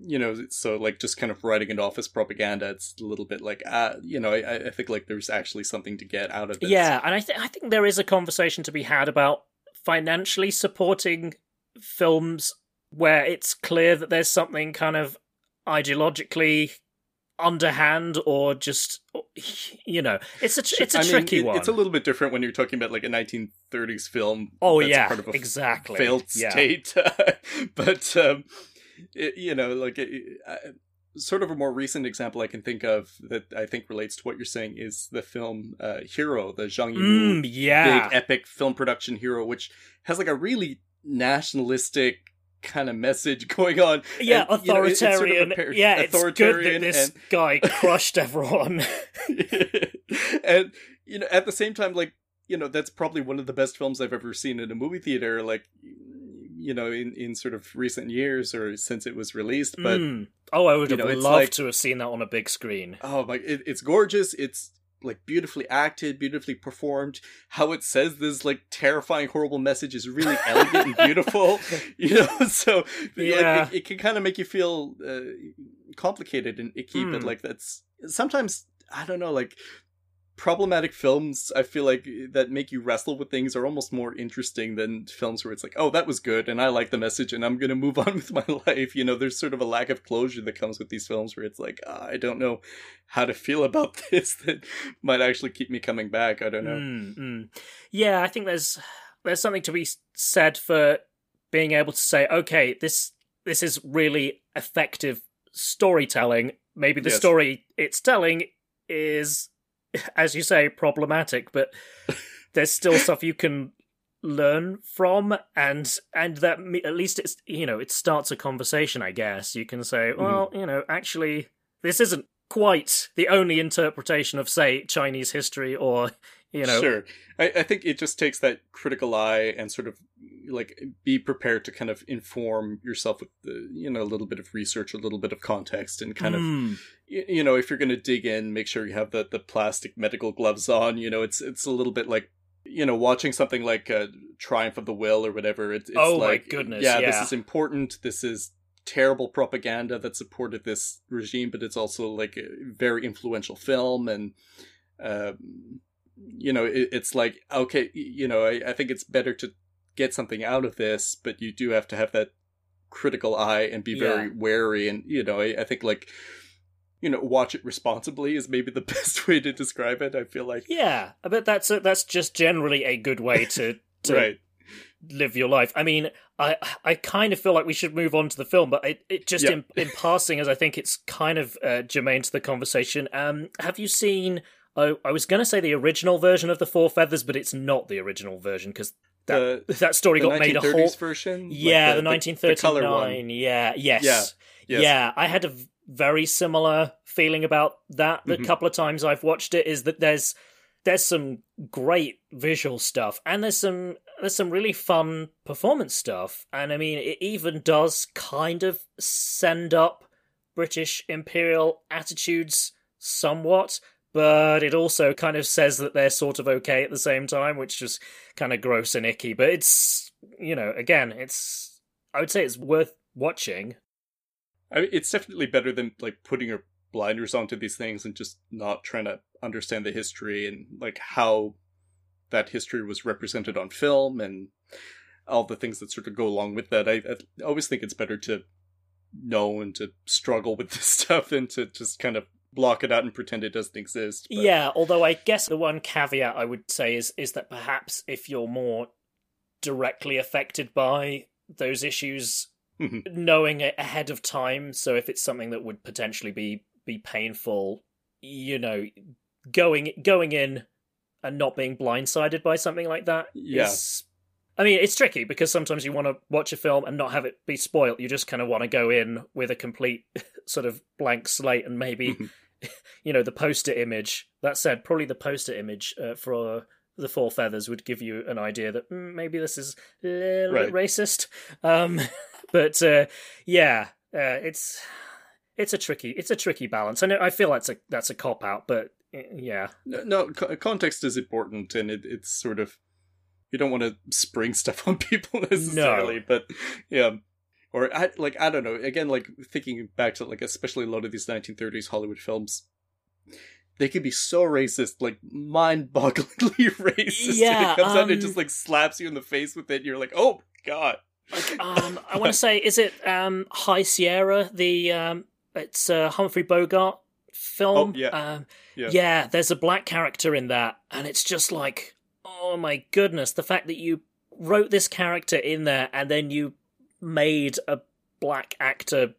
S8: you know so like just kind of writing it off as propaganda it's a little bit like uh you know i i think like there's actually something to get out of it
S7: Yeah, and I think I think there is a conversation to be had about financially supporting films where it's clear that there's something kind of ideologically underhand or just you know it's a tr- it's a
S8: I mean,
S7: tricky
S8: it-
S7: one.
S8: It's a little bit different when you're talking about like a 1930s film.
S7: Oh,
S8: that's
S7: yeah,
S8: part of a
S7: exactly.
S8: failed
S7: Yeah.
S8: state. (laughs) but um, it, you know, like it, I, sort of a more recent example I can think of that I think relates to what you're saying is the film uh, Hero, the Zhang Yimou
S7: Mm, yeah.
S8: big epic film production hero, which has like a really nationalistic kind of message (laughs) going on.
S7: yeah,
S8: And, you know, it- it's sort of a
S7: authoritarian. yeah, it's good that
S8: authoritarian
S7: this
S8: and-
S7: guy (laughs) crushed everyone. (laughs)
S8: and you know at the same time like you know that's probably one of the best films i've ever seen in a movie theater like you know in in sort of recent years or since it was released but
S7: Mm. Oh, I would have
S8: know,
S7: loved
S8: like-
S7: to have seen that on a big screen.
S8: oh my it, it's gorgeous it's like beautifully acted beautifully performed how it says this like terrifying horrible message is really elegant and beautiful (laughs) you know (laughs) so
S7: Yeah.
S8: like, it, it can kind of make you feel uh, complicated and icky but
S7: Hmm.
S8: like that's sometimes i don't know like problematic films i feel like that make you wrestle with things are almost more interesting than films where it's like oh that was good and i like the message and i'm gonna move (laughs) on with my life you know there's sort of a lack of closure that comes with these films where it's like ah, i don't know how to feel about (laughs) this that might actually keep me coming back i don't know
S7: Mm, mm. Yeah, I think there's there's something to be said for being able to say, okay, this this is really effective storytelling. Maybe the
S8: Yes.
S7: story it's telling is, as you say, problematic, but there's still stuff you can learn from and and that me- at least it's you know it starts a conversation i guess. You can say hmm. well you know actually this isn't quite the only interpretation of say chinese history or you know
S8: sure. I, I think it just takes that critical eye and sort of like be prepared to kind of inform yourself with the you know a little bit of research a little bit of context and kind of
S7: Mm,
S8: y- you know if you're going to dig in make sure you have the the plastic medical gloves on you know it's it's a little bit like you know watching something like uh, triumph of the will or whatever it's, it's
S7: Oh my
S8: like
S7: goodness,
S8: yeah, this is important this is terrible propaganda that supported this regime but it's also like a very influential film and um you know it, it's like okay you know I, I think it's better to get something out of this but you do have to have that critical eye and be very
S7: Yeah.
S8: wary and you know I, I think like you know watch it responsibly is maybe the (laughs) best way to describe it i feel like
S7: yeah but that's a, that's just generally a good way to (laughs) to
S8: right
S7: live your life. I mean, I I kind of feel like we should move on to the film, but it, it just
S8: Yeah.
S7: in, in passing, as I think it's kind of uh, germane to the conversation. Um, have you seen? Oh, I was going to say the original version of the Four Feathers, but it's not the original version because that
S8: the, (laughs)
S7: that story
S8: the
S7: got made a whole.
S8: version Like
S7: Yeah, the,
S8: the color
S7: 1939.
S8: one
S7: yeah, yes.
S8: Yeah, yes.
S7: Yeah, I had a very similar feeling about that the
S8: Mhm.
S7: couple of times I've watched it is that there's there's some great visual stuff and there's some there's some really fun performance stuff and I mean it even does kind of send up British imperial attitudes somewhat but it also kind of says that they're sort of okay at the same time which is kind of gross and icky but it's you know again it's I would say it's worth watching
S8: I mean, it's definitely better than like putting your blinders onto these things and just not trying to understand the history and like how that history was represented on film and all the things that sort of go along with that. I, I always think it's better to know and to struggle with (laughs) this stuff than to just kind of block it out and pretend it doesn't exist. But-
S7: Yeah, although I guess the one caveat I would say is is that perhaps if you're more directly affected by those issues,
S8: Mhm.
S7: knowing it ahead of time, so if it's something that would potentially be be painful, you know, going going in and not being blindsided by something like that
S8: Yeah.
S7: is- I mean, it's tricky because sometimes you want to watch a film and not have it be spoilt. You just kind of want to go in with a complete (laughs) sort of blank slate and maybe
S8: Mhm. (laughs)
S7: you know the poster image that said probably the poster image uh, for the four feathers would give you an idea that mm, maybe this is a little bit
S8: Right.
S7: racist um (laughs) but uh yeah uh, it's it's a tricky it's a tricky balance. And I feel that's a that's a cop out, but eh, yeah.
S8: No, no co- context is important, and it, it's sort of you don't want to spring stuff (laughs) on people necessarily,
S7: No.
S8: but yeah. Or I, like I don't know. Again, like thinking back to like especially a lot of these 1930s Hollywood films, they could be so racist, like mind-bogglingly (laughs) racist. and
S7: Yeah,
S8: it comes out and
S7: um,
S8: just like slaps you in the face with it. And you're like, oh god. (laughs)
S7: um, I want to say, is it um, High Sierra? The um, it's a Humphrey Bogart film.
S8: Oh, yeah.
S7: Um,
S8: Yeah.
S7: yeah. There's a black character in that, and it's just like, oh my goodness, the fact that you wrote this character in there and then you made a black actor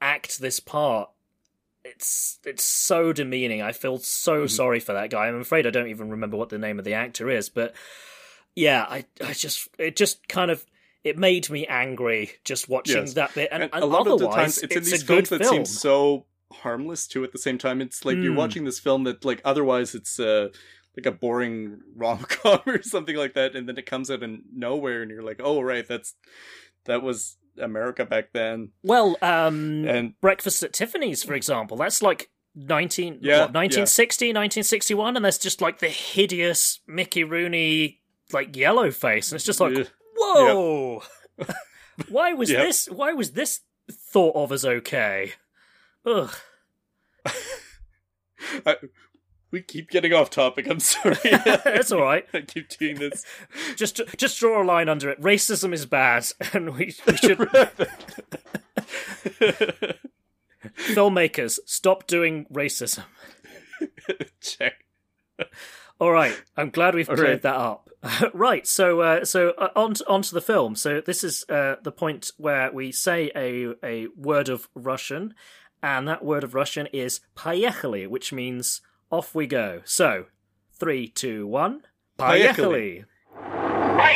S7: act this part. It's it's so demeaning. I feel so
S8: Mm-hmm.
S7: sorry for that guy. I'm afraid I don't even remember what the name of the actor is, but yeah, I I just it just kind of it made me angry just watching
S8: Yes.
S7: that bit. And,
S8: And
S7: and
S8: a lot of the times it's in these
S7: a
S8: films that
S7: film.
S8: seem so harmless too at the same time it's like you're
S7: Mm.
S8: watching this film that like otherwise it's uh like a boring (laughs) rom-com or something like that and then it comes out of nowhere and you're like oh right that's that was america back then
S7: Well, um,
S8: and
S7: Breakfast at Tiffany's, for example, that's like 19,
S8: Yeah,
S7: what, 1960, 1961, and there's just like the hideous Mickey Rooney, like yellow face. And it's just like,
S8: Yeah.
S7: whoa! (laughs) (laughs) why was
S8: Yep.
S7: this, why was this thought of as okay? Ugh. (laughs)
S8: I, we keep getting off topic i'm sorry (laughs)
S7: It's all right.
S8: i keep doing this (laughs)
S7: Just, just draw a line under it. Racism is bad, (laughs) and we, we should. Filmmakers, stop doing racism.
S8: check
S7: All right, I'm glad we've
S8: Okay.
S7: cleared that up. right, so uh, so uh, on to, on to the film. So this is uh, the point where we say a a word of Russian, and that word of Russian is "поехали," which means off we go. So three, two, one,
S8: Поехали.
S7: поехали.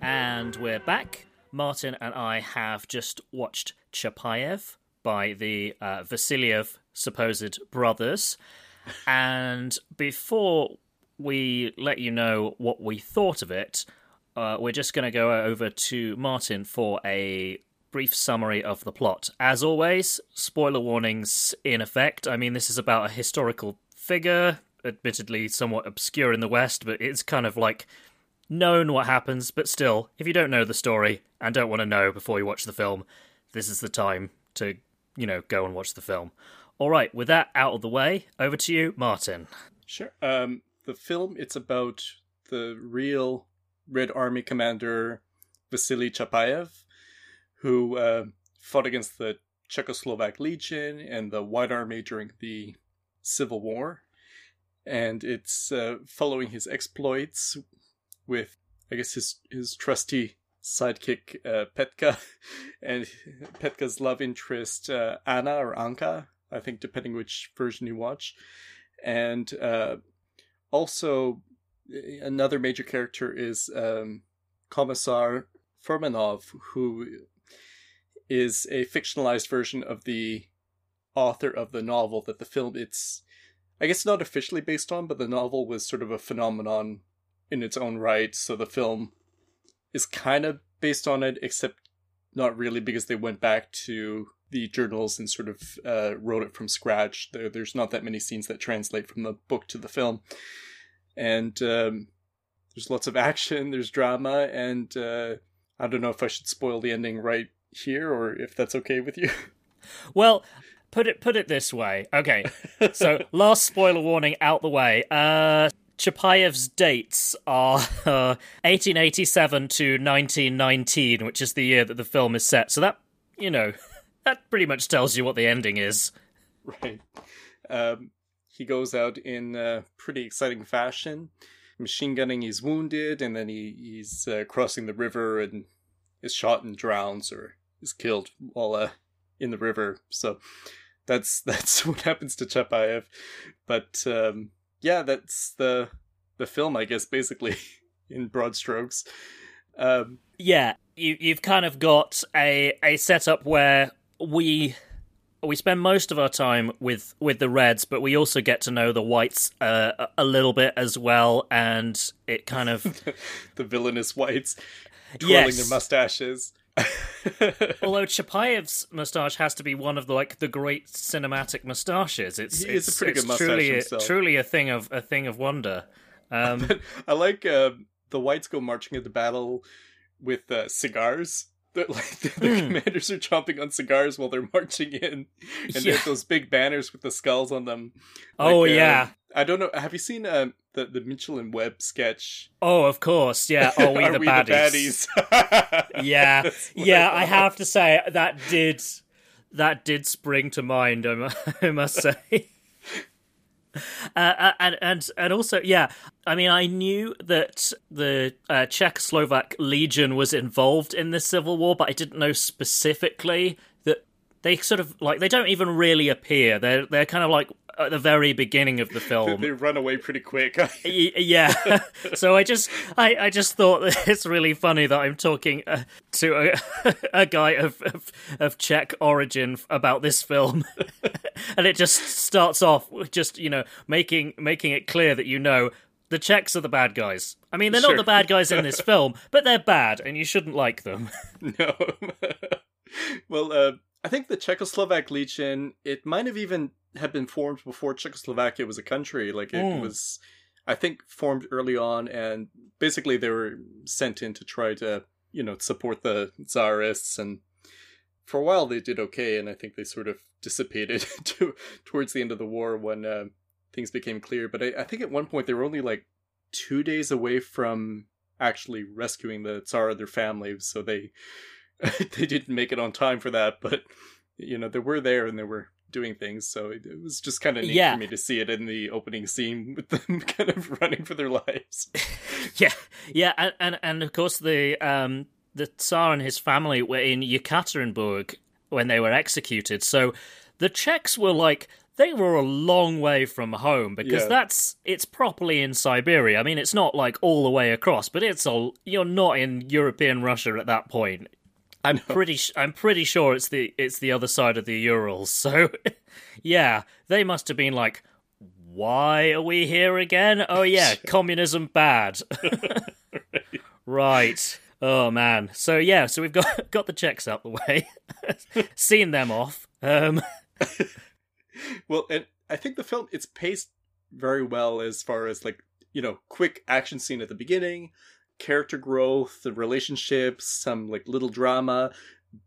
S7: And we're back. Martin and I have just watched Chapayev by the uh, Vasiliev supposed brothers. And before we let you know what we thought of it, uh, we're just going to go over to Martin for a brief summary of the plot. As always, spoiler warnings in effect. I mean, this is about a historical figure, admittedly somewhat obscure in the West, but it's kind of like known what happens, but still, if you don't know the story and don't want to know before you watch the film, this is the time to, you know, go and watch the film. All right, with that out of the way, over to you, Martin.
S8: Sure. Um, the film it's about the real Red Army commander Vasily Chapayev, who uh, fought against the Czechoslovak Legion and the White Army during the Civil War, and it's uh, following his exploits with, I guess, his his trusty sidekick uh, Petka, (laughs) and Petka's love interest uh, Anna or Anka, I think, depending which version you watch, and uh, also another major character is um, Commissar Furmanov, who is a fictionalized version of the author of the novel that the film it's I guess not officially based on, but the novel was sort of a phenomenon in its own right, so the film is kind of based on it, except not really because they went back to the journals and sort of uh, wrote it from scratch. There, there's not that many scenes that translate from the book to the film, and um, there's lots of (laughs) action, there's drama, and uh, I don't know if I should spoil the ending right here or if that's okay with you. (laughs)
S7: Well, put it put it this way. Okay, so (laughs) last spoiler warning out the way. Uh, Chapayev's dates are uh, 1887 to 1919, which is the year that the film is set. So that you know, (laughs) that pretty much tells you what the ending is.
S8: right. Um, he goes out in uh, pretty exciting fashion, machine gunning. He's wounded, and then he he's uh, crossing the river and is shot and drowns or is killed while uh, in the river. So that's (laughs) that's what happens to Chapayev. But um, yeah, that's the the film, I guess, basically (laughs) in broad strokes. Um,
S7: Yeah, you you've kind of got a a setup where we we spend most of our time with with the reds, but we also get to know the whites uh, a- little bit as well, and it kind of (laughs)
S8: the villainous whites twirling
S7: Yes.
S8: their mustaches. (laughs)
S7: although Chapayev's mustache has to be one of the like the great cinematic mustaches. It's it's,
S8: a pretty
S7: it's
S8: good mustache
S7: truly a, truly a thing of a thing of wonder. Um, (laughs)
S8: I like uh, the whites go marching into battle with uh, cigars. (laughs) The, like, the, the commanders are chomping on cigars while they're marching in, and they have those big banners with the skulls on them.
S7: oh
S8: Like, uh,
S7: yeah,
S8: I don't know. Have you seen um, the the Mitchell and Webb sketch?
S7: oh of course, yeah. Are (laughs) we,
S8: Are
S7: the,
S8: we
S7: baddies?
S8: the baddies? (laughs)
S7: yeah yeah
S8: I
S7: i have to say that did that did spring to mind I must say (laughs) uh, and and and also yeah i mean i knew that the uh, czechoslovak legion was involved in the civil war but i didn't know specifically that they sort of like they don't even really appear. They're they're kind of like at the very beginning of the (laughs) film
S8: They run away pretty quick. (laughs)
S7: Yeah (laughs) so i just i i just thought that it's really funny that i'm talking uh, to a, a guy of, of of czech origin about this film and it just starts off with just you know making making it clear that you know the czechs are the bad guys i mean they're
S8: Sure.
S7: not the bad guys in this film but they're bad and you shouldn't like them
S8: no. well, uh, I think the Czechoslovak Legion, it might have even had been formed before Czechoslovakia was a country. Like it
S7: Mm.
S8: was, I think, formed early on, and basically they were sent in to try to, you know, support the Tsarists. And for a while they did okay, and I think they sort of dissipated (laughs) to, towards the end of the war when uh, things became clear. But I, I think at one point they were only like two days away from actually rescuing the Tsar and their family, so they (laughs) they didn't make it on time for that, but you know they were there and they were doing things, so it, it was just kind of neat
S7: Yeah.
S8: for me to see it in the opening scene (laughs) with them (laughs) kind of running for their lives.
S7: yeah yeah and and, and of course the um the tsar and his family were in yekaterinburg when they were executed so the czechs were like they were a long way from home because
S8: Yeah.
S7: that's it's properly in siberia i mean it's not like all the way across but it's all you're not in european russia at that point (laughs) i'm pretty i'm pretty sure it's the it's the other side of the urals so (laughs) yeah they must have been like why are we here again? Oh yeah, (laughs) communism bad. right. Oh man. So yeah, so we've got got the Czechs out the way. Seen them off. Um
S8: well, and I think the film it's paced very well as far as like you know quick action scene at the beginning, character growth, the relationships, some like little drama,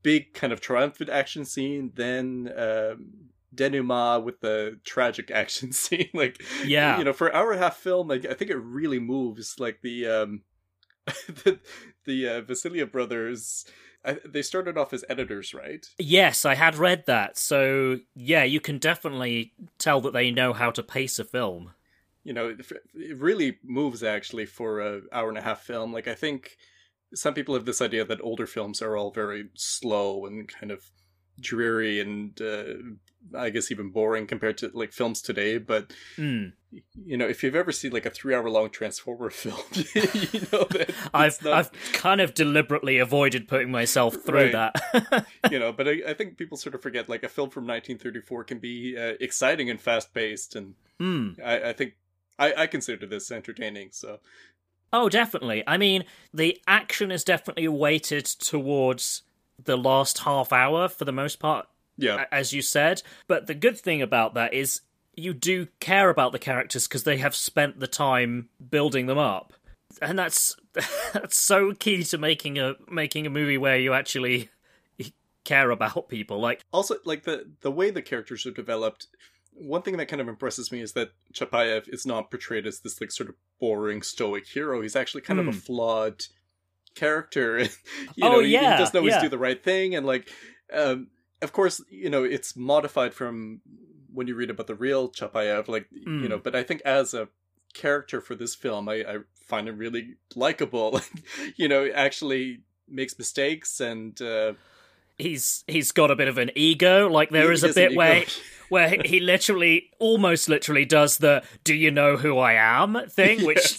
S8: big kind of triumphant action scene, then um, denouement with the tragic (laughs) action scene. like
S7: Yeah.
S8: you know for an hour and a half film, like I think it really moves. Like the um (laughs) the the uh, Vasiliev brothers. I, they started off as editors, right?
S7: yes, I had read that. So yeah, you can definitely tell that they know how to pace a film.
S8: You know, it it really moves actually for a hour and a half film. Like I think some people have this idea that older films are all very slow and kind of dreary and uh, I guess even boring compared to like films today. But
S7: Mm.
S8: you know, if you've ever seen like a three-hour-long Transformer (laughs) film, (laughs) you know that (laughs)
S7: I've
S8: not-
S7: I've kind of deliberately avoided putting myself through
S8: Right.
S7: that.
S8: you know, but I, I think people sort of forget like a film from 1934 can be uh, exciting and fast-paced, and
S7: Hmm.
S8: I, I think I, I consider this entertaining. So
S7: Oh, definitely. I mean, the action is definitely weighted towards the last half hour for the most part,
S8: yeah,
S7: as you said. But the good thing about that is you do care about the characters because they have spent the time building them up. And that's (laughs) that's so key to making a making a movie where you actually (laughs) care about people. Like
S8: also like the the way the characters are developed one thing that kind of impresses me is that chapayev is not portrayed as this like sort of boring stoic hero he's actually kind of a
S7: Hmm.
S8: flawed character (laughs) you
S7: Oh,
S8: know he- he,
S7: yeah,
S8: doesn't always
S7: yeah.
S8: do the right thing and like um of course you know it's modified from when you read about the real chapayev like you
S7: Hmm.
S8: know but i think as a character for this film i, I find him really likable (laughs) you know actually makes mistakes and uh
S7: he's he's got a bit of an ego. Like there
S8: He
S7: is a bit where
S8: ego.
S7: where (laughs) he literally almost literally does the "Do you know who I am?" thing, (laughs) which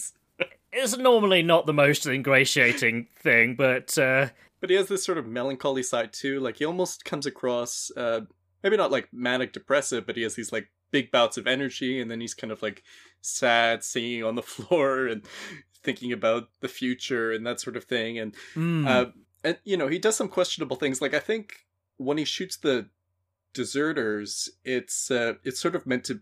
S7: is normally not the most ingratiating thing, but uh,
S8: but he has this sort of melancholy side too. Like he almost comes across, uh, maybe not like manic depressive, but he has these like big bouts of energy, and then he's kind of like sad, singing on the (laughs) floor and thinking about the future and that sort of thing. And
S7: mm.
S8: uh, and you know he does some questionable things. Like I think when he shoots the deserters, it's uh, it's sort of meant to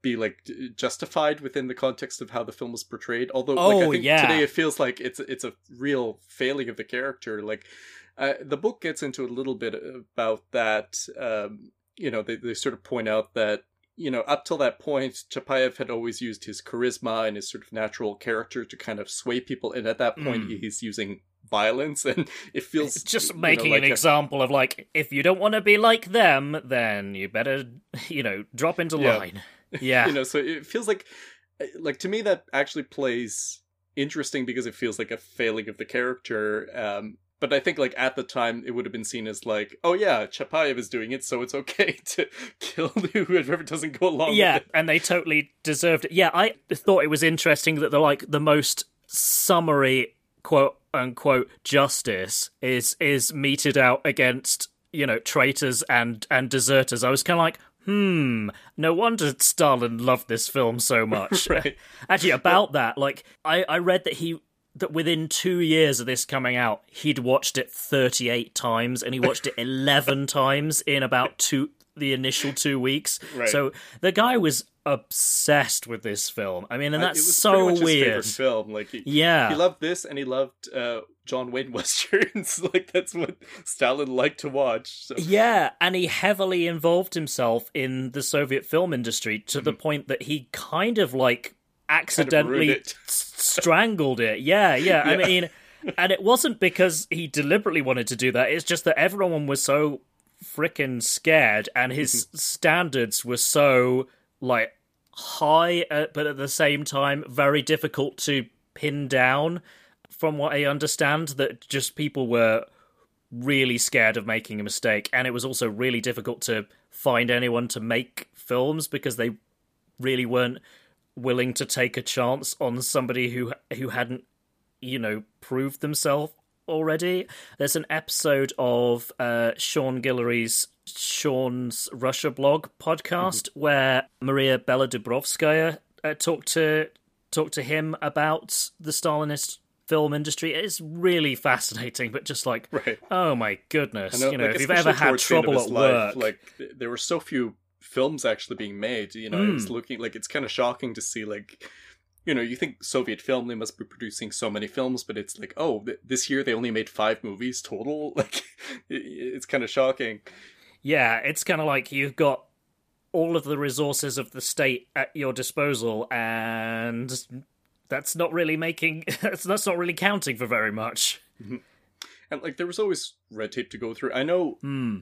S8: be like justified within the context of how the film was portrayed. Although,
S7: oh,
S8: like, I think
S7: yeah.
S8: today it feels like it's it's a real failing of the character. Like uh, the book gets into a little bit about that. Um, you know, they they sort of point out that you know up till that point, Chapayev had always used his charisma and his sort of natural character to kind of sway people, and at that point,
S7: Mm.
S8: he's using violence, and (laughs) it feels
S7: It's just
S8: you know,
S7: making
S8: like
S7: an
S8: a-
S7: example of like, if you don't want to be like them, then you better, (laughs) you know, drop into
S8: Yeah.
S7: line. Yeah. (laughs)
S8: you know so it feels like like to me that actually plays interesting because it feels like a failing of the character um but I think like at the time it would have been seen as like, oh yeah, Chapayev is doing it, so it's okay to kill whoever doesn't go along
S7: yeah,
S8: with it.
S7: and they totally deserved it. Yeah, I thought it was interesting that the like the most summary quote unquote justice is is meted out against you know traitors and and deserters. I was kind of like, hmm, no wonder Stalin loved this film so much. (laughs)
S8: Right.
S7: Actually, about that, like I I read that he. That within two years of this coming out, he'd watched it 38 times and he watched it (laughs) 11 times in about two the initial two weeks.
S8: Right.
S7: So the guy was obsessed with this film. I mean, and that's so
S8: pretty much his
S7: weird.
S8: film. Like he,
S7: Yeah.
S8: he loved this and he loved uh, John Wayne (laughs) westerns. (laughs) like that's what Stalin liked to watch. So.
S7: Yeah, and he heavily involved himself in the Soviet film industry to the point that he kind of like accidentally
S8: ruined it. (laughs)
S7: strangled it. Yeah, yeah. I
S8: Yeah.
S7: mean, and it wasn't because he deliberately wanted to do that. It's just that everyone was so freaking scared, and his standards were so like high, but at the same time very difficult to pin down. From what I understand, that just people were really scared of making a mistake, and it was also really difficult to find anyone to make films because they really weren't willing to take a chance on somebody who who hadn't you know proved themselves already there's an episode of uh sean guillory's sean's russia blog podcast where Maria Belodubrovskaya uh, talked to talked to him about the stalinist film industry it's really fascinating but just like
S8: Right.
S7: oh my goodness
S8: I
S7: you know
S8: like,
S7: if you've ever had
S8: towards the end of
S7: trouble at
S8: life,
S7: work
S8: like there were so few films actually being made. You know,
S7: Mm.
S8: looking like it's kind of shocking to see like. You know, you think Soviet film, they must be producing so many films, but it's like, oh, th- this year they only made five movies total. (laughs) Like, it- it's kind of shocking.
S7: Yeah, it's kind of like you've got all of the resources of the state at your disposal, and that's not really making (laughs) that's that's not really counting for very much.
S8: And like, there was always red tape to go through. I know
S7: Hmm.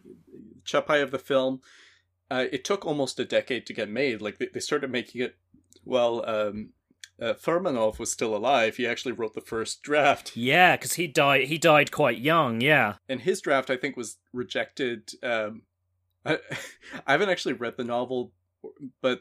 S8: of the film, uh, it took almost a decade to get made. Like, they, they started making it, well, um, uh, Furmanov was still alive. He actually wrote the first draft. (laughs)
S7: Yeah, because he died. He died quite young. Yeah.
S8: and his draft I think was rejected. Um, (laughs) I, I haven't actually read the novel, but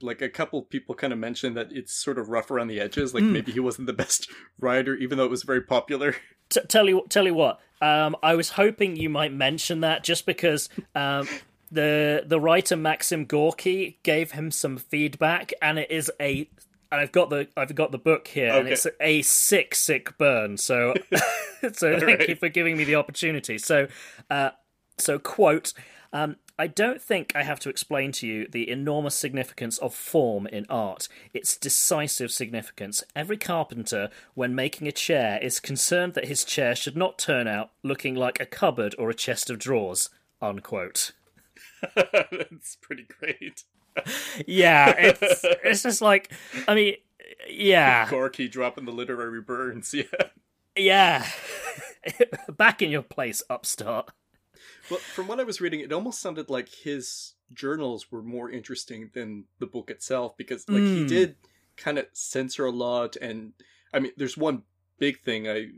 S8: like a couple people kind of mentioned that it's sort of rough around the edges. Like
S7: Mm.
S8: maybe he wasn't the best (laughs) writer, even though it was very popular.
S7: T- tell you tell you what. Um, I was hoping you might mention that just because um, the the writer Maxim Gorky gave him some feedback, and it is a. And I've got the I've got the book here, and it's a sick sick burn. So, (laughs) so thank
S8: Alright.
S7: you for giving me the opportunity. So, uh, so quote. Um, I don't think I have to explain to you the enormous significance of form in art, its decisive significance. Every carpenter, when making a chair, is concerned that his chair should not turn out looking like a cupboard or a chest of drawers. Unquote. (laughs)
S8: That's pretty great.
S7: Yeah, it's it's just like I mean, yeah, (laughs)
S8: Gorky dropping the literary burns. (laughs) Yeah.
S7: yeah. (laughs) Back in your place, upstart.
S8: Well, from what I was reading, it almost sounded like his journals were more interesting than the book itself because, like, he
S7: Mm.
S8: did kind of censor a lot. And I mean, there's one big thing I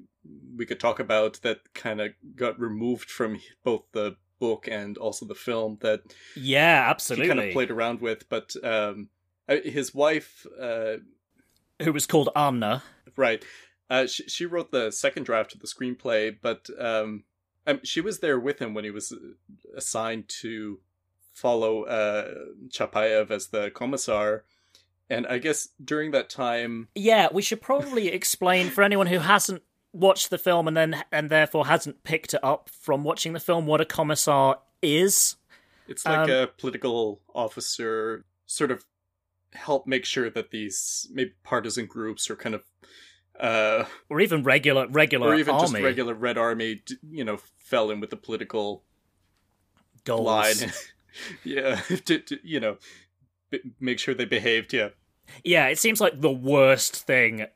S8: we could talk about that kind of got removed from both the book and also the film that
S7: Yeah,
S8: he
S7: absolutely.
S8: kind of played around with. But um, uh, his wife, uh,
S7: Who was called Anna
S8: Right. Uh, she, she wrote the second draft of the screenplay, but um, um, she was there with him when he was assigned to follow uh, Chapayev as the commissar. And I guess during that time,
S7: Yeah, we should probably explain for anyone who hasn't watched the film and then and therefore hasn't picked it up from watching the film what a commissar is.
S8: it's like
S7: Um,
S8: a political officer, sort of help make sure that these maybe partisan groups are kind of, uh,
S7: Or even regular regular
S8: or even
S7: army
S8: just regular Red Army, you know, fell in with the political
S7: goals.
S8: line. (laughs) yeah, (laughs) to, to, you know, b- make sure they behaved. Yeah,
S7: Yeah, it seems like the worst thing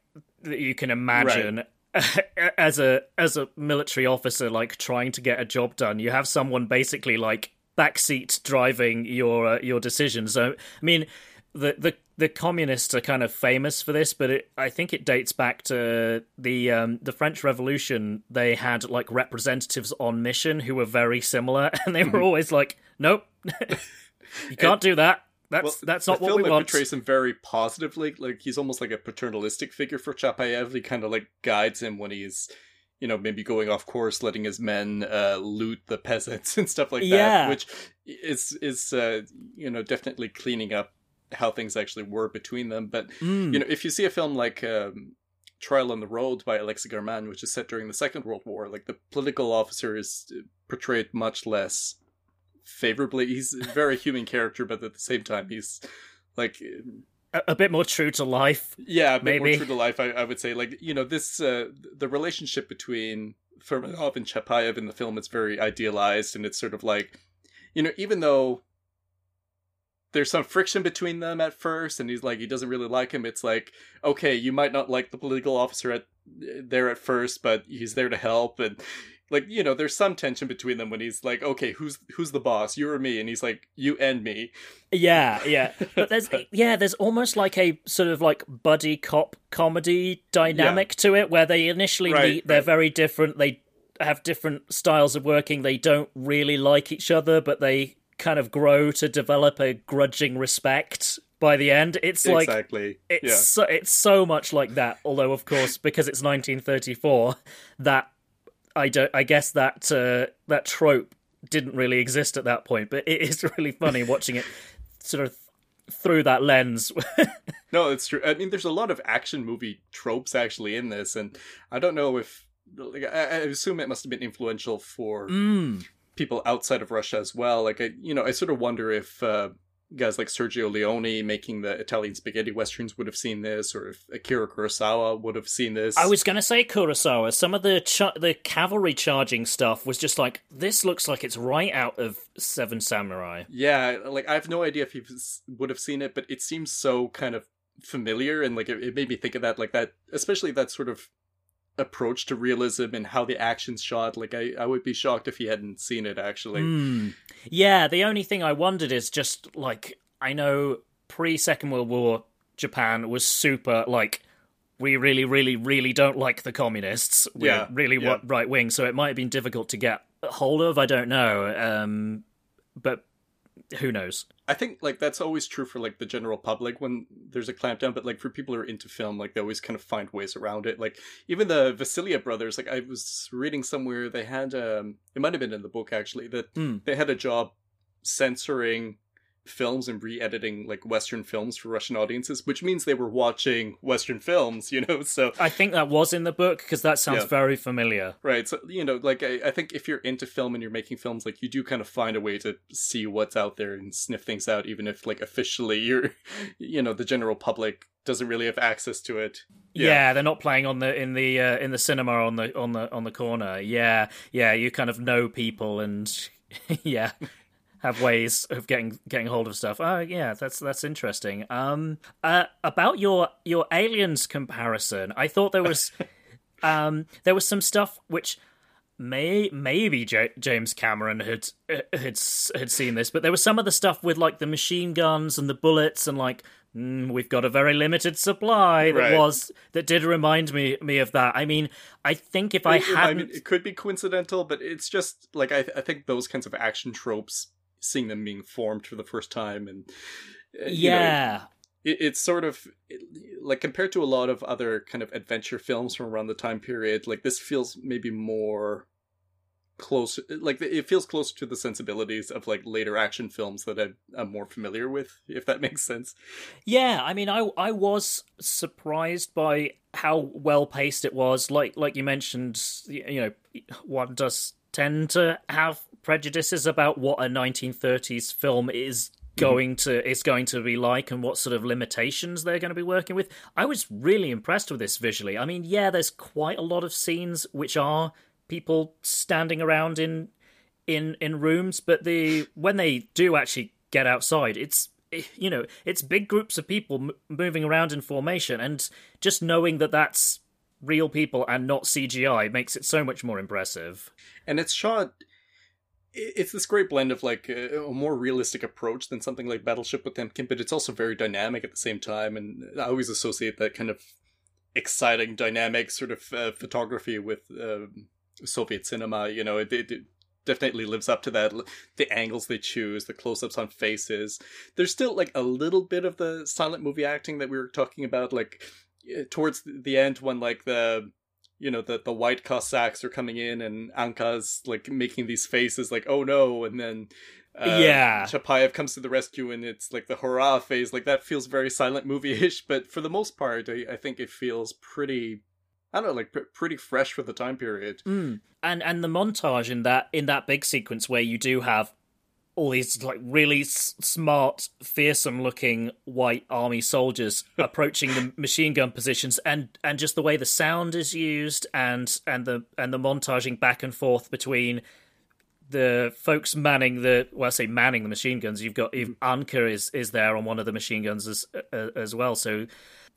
S7: that you can imagine (laughs) as a as a military officer like trying to get a job done. You have someone basically like backseat driving your uh, your decisions. So I mean, the the the communists are kind of famous for this, but it, I think it dates back to the um, the French Revolution. They had like representatives on mission who were very similar, (laughs) and they were always like, "Nope, (laughs) you can't do that. That's
S8: well,
S7: that's
S8: the
S7: not what
S8: film
S7: we want."
S8: portrays him very positively. Like he's almost like a paternalistic figure for Chapayev. He kind of like guides him when he's, you know, maybe going off course, letting his men uh, loot the peasants (laughs) and stuff like
S7: Yeah.
S8: that. Which is is uh, you know definitely cleaning up how things actually were between them. But
S7: Mm.
S8: you know, if you see a film like um, Trial on the Road by Alexei German, which is set during the Second World War, like the political officer is uh, portrayed much less favorably. He's a very human character, but at the same time, he's like,
S7: a, a bit more true to life.
S8: yeah, a bit
S7: Maybe.
S8: more true to life. I, I would say, like, you know, this uh, the relationship between Furmanov and Chapayev in the film is very idealized, and it's sort of like, you know, even though there's some friction between them at first and he's like he doesn't really like him it's like okay you might not like the political officer at there at first but he's there to help and like you know there's some tension between them when he's like okay who's who's the boss you or me and he's like you and me
S7: Yeah, yeah. (laughs) But there's yeah, there's almost like a sort of like buddy cop comedy dynamic to it where they initially
S8: Right,
S7: meet, they're
S8: right.
S7: very different. They have different styles of working. They don't really like each other, but they kind of grow to develop a grudging respect by the end. It's like
S8: exactly
S7: it's
S8: yeah
S7: so, it's so much like that. Although, of course, because it's 1934, that I don't. I guess that uh, that trope didn't really exist at that point. But it (laughs) is really funny watching it sort of through that lens. (laughs)
S8: No, it's true. I mean, there's a lot of action movie tropes actually in this, and I don't know if, like, I, I assume it must have been influential for
S7: mm.
S8: people outside of Russia as well. Like, I, you know, I sort of wonder if uh, guys like Sergio Leone making the Italian spaghetti westerns would have seen this, or if Akira Kurosawa would have seen this.
S7: I was going to say Kurosawa. Some of the ch- the cavalry charging stuff was just like this looks like it's right out of Seven Samurai.
S8: Yeah, like I have no idea if he was- would have seen it, but it seems so kind of familiar, and like it, it made me think of that, like that, especially that sort of approach to realism and how the action's shot. Like I, I would be shocked if he hadn't seen it actually.
S7: Mm. Yeah, the only thing I wondered is just like I know pre Second World War Japan was super like we really, really, really don't like the communists. We're
S8: Yeah,
S7: really
S8: yeah.
S7: right wing, so it might have been difficult to get hold of. I don't know, um, but who knows?
S8: I think like that's always true for like the general public when there's a clampdown, but like for people who are into film, like they always kind of find ways around it. Like even the Vasiliev brothers, like I was reading somewhere they had um it might have been in the book actually that
S7: Hmm.
S8: they had a job censoring films and re-editing like western films for Russian audiences, which means they were watching western films, you know. (laughs) So
S7: I think that was in the book because that sounds
S8: Yeah.
S7: very familiar.
S8: Right. So, you know, like, I, I think if you're into film and you're making films, like, you do kind of find a way to see what's out there and sniff things out, even if, like, officially you're, (laughs) you know, the general public doesn't really have access to it.
S7: Yeah. they're not playing on the in the uh, in the cinema on the on the on the corner. Yeah, yeah, you kind of know people and (laughs) yeah, have ways of getting getting hold of stuff. Oh, yeah, that's that's interesting. Um, uh, about your your aliens comparison, I thought there was (laughs) um there was some stuff which may maybe J- James Cameron had had had seen this, but there was some of the stuff with like the machine guns and the bullets and like mm, we've got a very limited supply that
S8: Right.
S7: was that did remind me me of that. I mean, I think if I
S8: It- it-
S7: hadn't,
S8: mean, it could be coincidental, but it's just, like, I, I think those kinds of action tropes, seeing them being formed for the first time and, uh, you know,
S7: yeah.
S8: it, it's sort of like compared to a lot of other kind of adventure films from around the time period. Like this feels maybe more close like it feels closer to the sensibilities of like later action films that I'm, I'm more familiar with if that (laughs) makes sense
S7: yeah i mean i i was surprised by how well paced it was like like you mentioned you know one does tend to have prejudices about what a 1930s film is mm-hmm. going to is going to be like and what sort of limitations they're going to be working with. I was really impressed with this visually. I mean, yeah, there's quite a lot of scenes which are people standing around in in in rooms, but the when they do actually get outside, it's you know it's big groups of people m- moving around in formation, and just knowing that that's real people and not CGI makes it so much more impressive.
S8: And it's shot it's this great blend of like a, more realistic approach than something like Battleship Potemkin, but it's also very dynamic at the same time. And I always associate that kind of exciting, dynamic sort of uh, photography with um, Soviet cinema. You know, it, it, definitely lives up to that. The angles they choose, the close-ups on faces. There's still like a little bit of the silent movie acting that we were talking about, like towards the end when like the you know the the white Cossacks are coming in and Anka's like making these faces like oh no and then
S7: uh, yeah
S8: Chapayev comes to the rescue and it's like the hurrah phase like that feels very silent movie-ish (laughs) but for the most part I, I think it feels pretty I don't know, like pr- pretty fresh for the time period.
S7: Mm. And and the montage in that in that big sequence where you do have all these like really s- smart, fearsome looking white army soldiers (laughs) approaching the machine gun positions, and and just the way the sound is used, and and the and the montaging back and forth between the folks manning the well, I say manning the machine guns. You've got mm-hmm. Anka is is there on one of the machine guns as uh, as well. So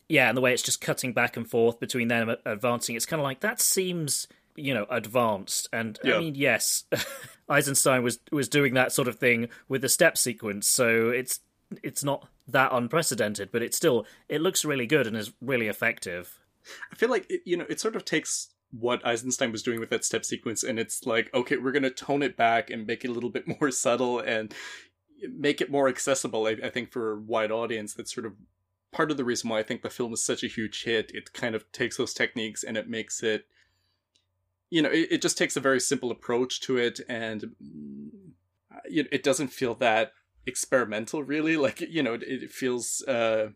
S7: yeah, and the way it's just cutting back and forth between them advancing, it's kind of like that seems you know advanced and yeah. i mean yes (laughs) eisenstein was was doing that sort of thing with the step sequence so it's it's not that unprecedented but it still it looks really good and is really effective.
S8: I feel like it, you know it sort of takes what eisenstein was doing with that step sequence and it's like okay we're going to tone it back and make it a little bit (laughs) more subtle and make it more accessible I, I think for a wide audience. That's sort of part of the reason why i think the film is such a huge hit. It kind of takes those techniques and it makes it you know, it, it just takes a very simple approach to it, and mm, it, it doesn't feel that experimental, really. Like you know, it, it feels uh,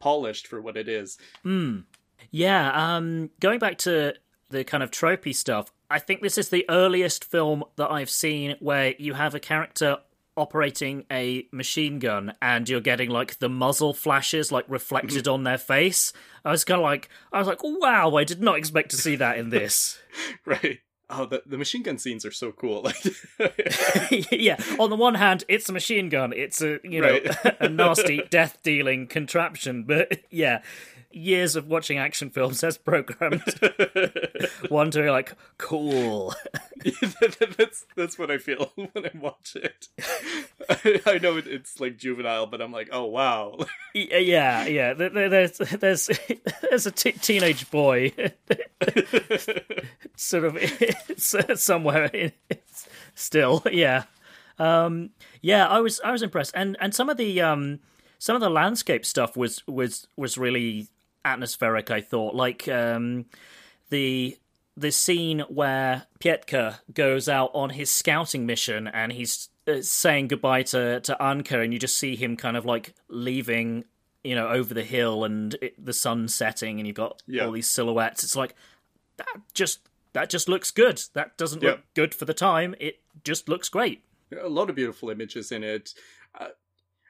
S8: polished for what it is.
S7: Mm. Yeah. Um, going back to the kind of tropey stuff, I think this is the earliest film that I've seen where you have a character operating a machine gun and you're getting like the muzzle flashes like reflected on their face. I was kind of like, I was like, wow, I did not expect to see that in this. (laughs)
S8: right. Oh, the, the machine gun scenes are so cool. (laughs) (laughs)
S7: yeah. On the one hand, it's a machine gun. It's a you know right. a nasty death dealing contraption. But yeah, years of watching action films has programmed (laughs) one to be like, cool.
S8: that's that's what I feel (laughs) when I watch it. I, (laughs) I know it's like juvenile, but I'm like, oh wow.
S7: Yeah, yeah. There's there's there's a t- teenage boy, sort of somewhere in, still. Yeah, um, yeah. I was I was impressed, and and some of the um some of the landscape stuff was was was really atmospheric. I thought, like um, the the scene where Petka goes out on his scouting mission and he's uh, saying goodbye to to Anka, and you just see him kind of like leaving, you know, over the hill, and it, the sun setting, and you've got yeah. all these silhouettes. It's like that just that just looks good. That doesn't yeah. look good for the time. It just looks great.
S8: A lot of beautiful images in it. Uh,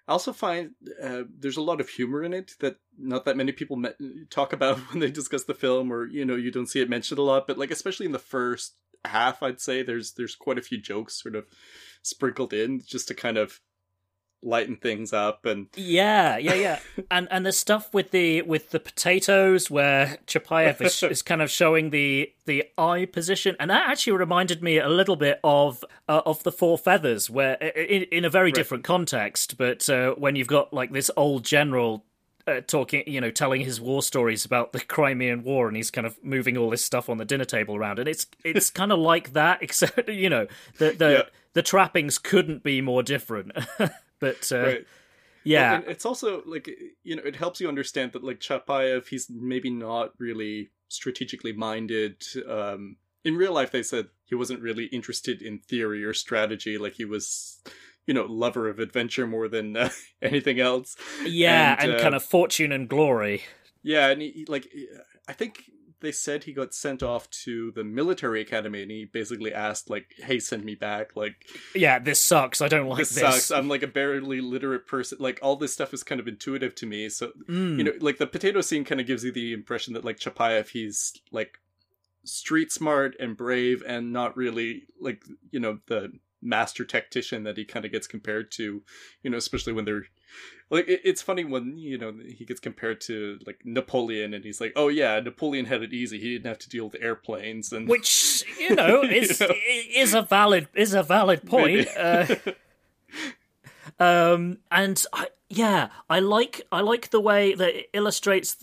S8: I also find uh, there's a lot of humor in it that not that many people talk about (laughs) when they discuss the film, or you know, you don't see it mentioned a lot. But like, especially in the first half, I'd say there's there's quite a few jokes sort of sprinkled in just to kind of lighten things up and
S7: yeah yeah yeah (laughs) and and the stuff with the with the potatoes where chapayev is, (laughs) is kind of showing the the eye position and that actually reminded me a little bit of uh, of the four feathers where in, in a very right. different context but uh, when you've got like this old general uh, talking, you know, telling his war stories about the Crimean War, and he's kind of moving all this stuff on the dinner table around, and it's it's (laughs) kind of like that, except you know the the yeah. the trappings couldn't be more different. But uh, right. Yeah.
S8: and it's also like you know it helps you understand that like Chapayev he's maybe not really strategically minded. Um, in real life, they said he wasn't really interested in theory or strategy. Like he was, you know, lover of adventure more than uh, (laughs) anything else.
S7: Yeah, and,
S8: uh,
S7: kind of fortune and glory.
S8: Yeah, and he- like I think they said he got sent off to the military academy, and he basically asked like, "Hey, send me back." Like
S7: Yeah, this sucks. I don't like
S8: this
S7: this.
S8: sucks. I'm like a barely literate person. Like all this stuff is kind of intuitive to me. So
S7: Mm.
S8: you know, like the potato scene kind of gives you the impression that like Chapayev, he's like street smart and brave, and not really like you know the master tactician that he kind of gets compared to. You know, especially when they're like it, it's funny when you know he gets compared to like Napoleon, and he's like, oh yeah, Napoleon had it easy. He didn't have to deal with airplanes and
S7: which you know (laughs) is
S8: You know.
S7: is a valid is a valid point. (laughs) Uh, um, and I, yeah, I like I like the way that it illustrates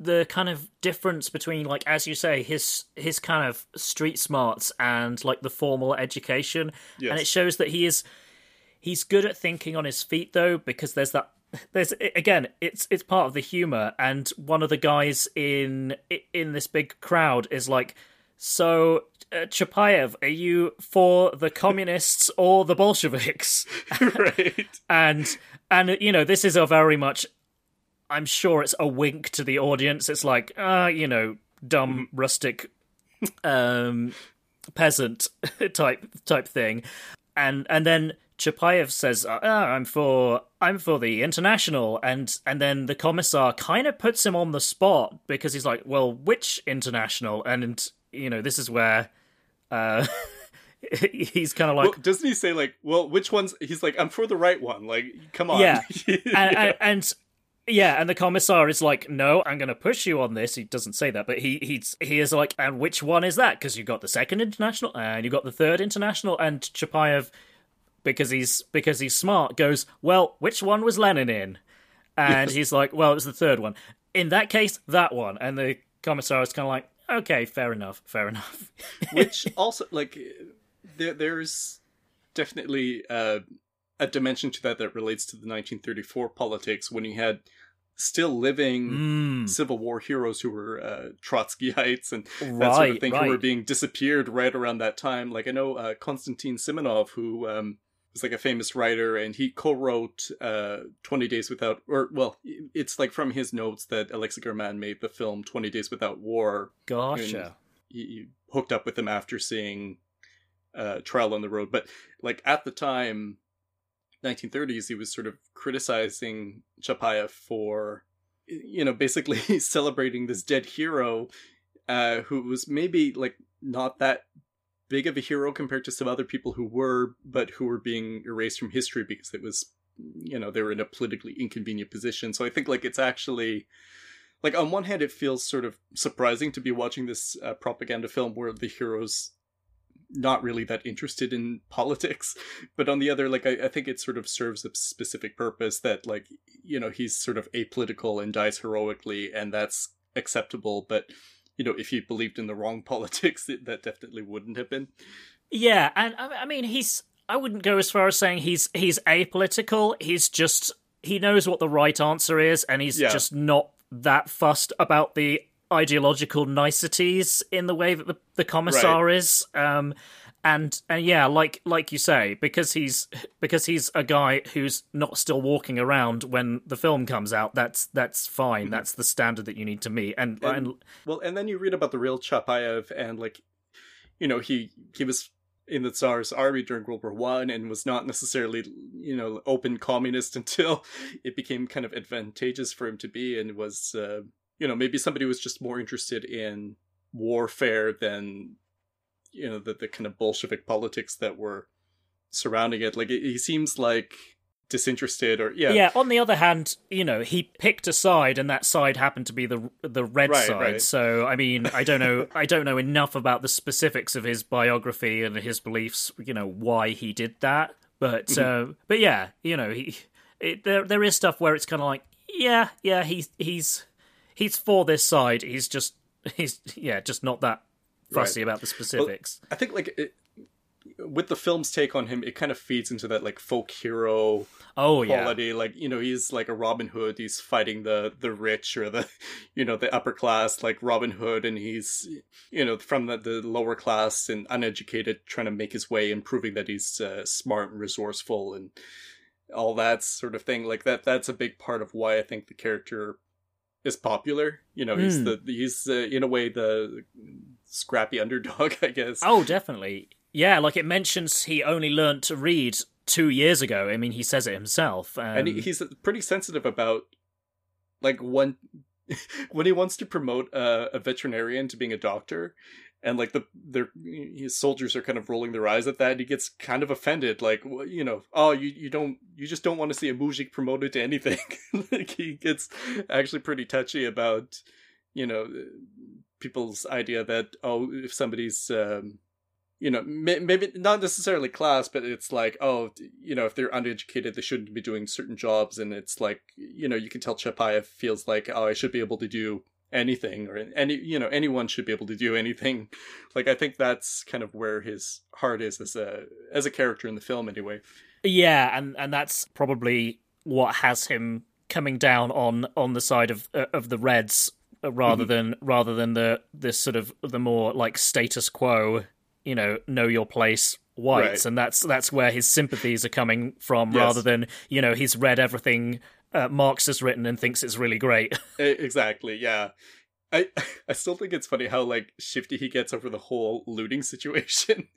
S7: the kind of difference between like as you say his his kind of street smarts and like the formal education
S8: Yes.
S7: and it shows that he is he's good at thinking on his feet though because there's that there's again it's it's part of the humor and one of the guys in in this big crowd is like so uh, Chapayev are you for the communists (laughs) or the bolsheviks? (laughs)
S8: Right.
S7: and and you know this is a very much i'm sure it's a wink to the audience. It's like uh you know dumb rustic um peasant (laughs) type type thing. And and then Chapayev says uh, i'm for i'm for the international and and then the commissar kind of puts him on the spot because he's like well which international and you know this is where uh (laughs) he's kind of like
S8: well, doesn't he say like, well, which one's? He's like, I'm for the right one. Like, come on.
S7: Yeah. (laughs) and, and, and yeah, and the commissar is like, "No, I'm going to push you on this." He doesn't say that, but he he's he is like, "And which one is that?" Because you got the second international and you got the third international, and Chapayev, because he's because he's smart, goes, "Well, which one was Lenin in?" And he's like, "Well, it was the third one." In that case, that one. And the commissar is kind of like, "Okay, fair enough, fair enough." (laughs)
S8: which also like there there's definitely uh, a dimension to that that relates to the 1934 politics when you had still living
S7: Mm,
S8: Civil War heroes who were uh, Trotskyites and that sort of
S7: right,
S8: thing who were being disappeared right around that time. Like I know uh, Konstantin Simonov, who um, was like a famous writer, and he co-wrote uh, Twenty Days Without, or well, it's like from his notes that Alexei German made the film Twenty Days Without War.
S7: Gotcha.
S8: He, he hooked up with him after seeing uh, Trial on the Road, but like at the time. 1930s, he was sort of criticizing Chapayev for, you know, basically (laughs) celebrating this dead hero uh, who was maybe like not that big of a hero compared to some other people who were, but who were being erased from history because it was, you know, they were in a politically inconvenient position. So I think like it's actually. Like on one hand, it feels sort of surprising to be watching this uh, propaganda film where the heroes not really that interested in (laughs) politics but on the other like I, I think it sort of serves a specific purpose that like you know he's sort of apolitical and dies heroically and that's acceptable but you know if he believed in the wrong (laughs) politics it, that definitely wouldn't have been
S7: Yeah, and I I mean, he's. I wouldn't go as far as saying he's he's apolitical. He's just he knows what the right answer is, and he's
S8: Yeah.
S7: just not that fussed about the ideological niceties in the way that the the commissar is. Um, and and yeah, like like you say, because he's because he's a guy who's not still walking around when the film comes out. That's that's fine. That's the standard that you need to meet. And,
S8: Mm-hmm. And-
S7: and
S8: well and then you read about the real chapayev and like you know he he was in the tsar's army during world war one and was not necessarily you know open communist (laughs) until it became kind of advantageous for him to be and was uh, you know maybe somebody was just more interested in warfare than you know the, the kind of bolshevik politics that were surrounding it like he seems like disinterested or yeah
S7: Yeah. On the other hand, you know, he picked a side, and that side happened to be the the red
S8: Right,
S7: side.
S8: right.
S7: So, I mean, I don't know, I don't know enough about the specifics of his biography and his beliefs. You know, why he did that, but
S8: Mm-hmm.
S7: uh, but yeah, you know, he it, there there is stuff where it's kind of like, yeah, yeah, he's he's he's for this side. He's just he's yeah, just not that fussy about the specifics.
S8: I think like it, with the film's take on him, it kind of feeds into that like folk hero
S7: Oh yeah.
S8: Like you know, he's like a Robin Hood. He's fighting the the rich or the (laughs) you know the upper class, like Robin Hood, and he's you know from the, the lower class and uneducated, trying to make his way and proving that he's uh, smart and resourceful and all that sort of thing. Like that. That's a big part of why I think the character is popular. You know, he's
S7: Mm.
S8: the he's uh, in a way the scrappy underdog, (laughs) I guess.
S7: Oh, definitely. Yeah, like it mentions he only learned to read two years ago. I mean, he says it himself. Um,
S8: and he's pretty sensitive about like when (laughs) when he wants to promote uh, a veterinarian to being a doctor and like the their his soldiers are kind of rolling their eyes at that and he gets kind of offended like you know oh you you don't you just don't want to see a mujik promoted to anything (laughs) like he gets actually pretty touchy about you know people's idea that oh if somebody's um you know, may- maybe not necessarily class, but it's like, oh, you know, if they're undereducated, they shouldn't be doing certain jobs, and it's like, you know, you can tell Chapayev feels like, oh, I should be able to do anything, or any, you know, anyone should be able to do anything. (laughs) Like, I think that's kind of where his heart is as a as a character in the film, anyway.
S7: Yeah, and and that's probably what has him coming down on on the side of uh, of the Reds rather than rather than the this sort of the more like status quo, you know, know your place whites,
S8: Right.
S7: and that's that's where his sympathies are coming from,
S8: Yes.
S7: rather than you know he's read everything uh, Marx has written and thinks it's really great. (laughs)
S8: Exactly, yeah. I (laughs) I still think it's funny how like shifty he gets over the whole looting (laughs) situation.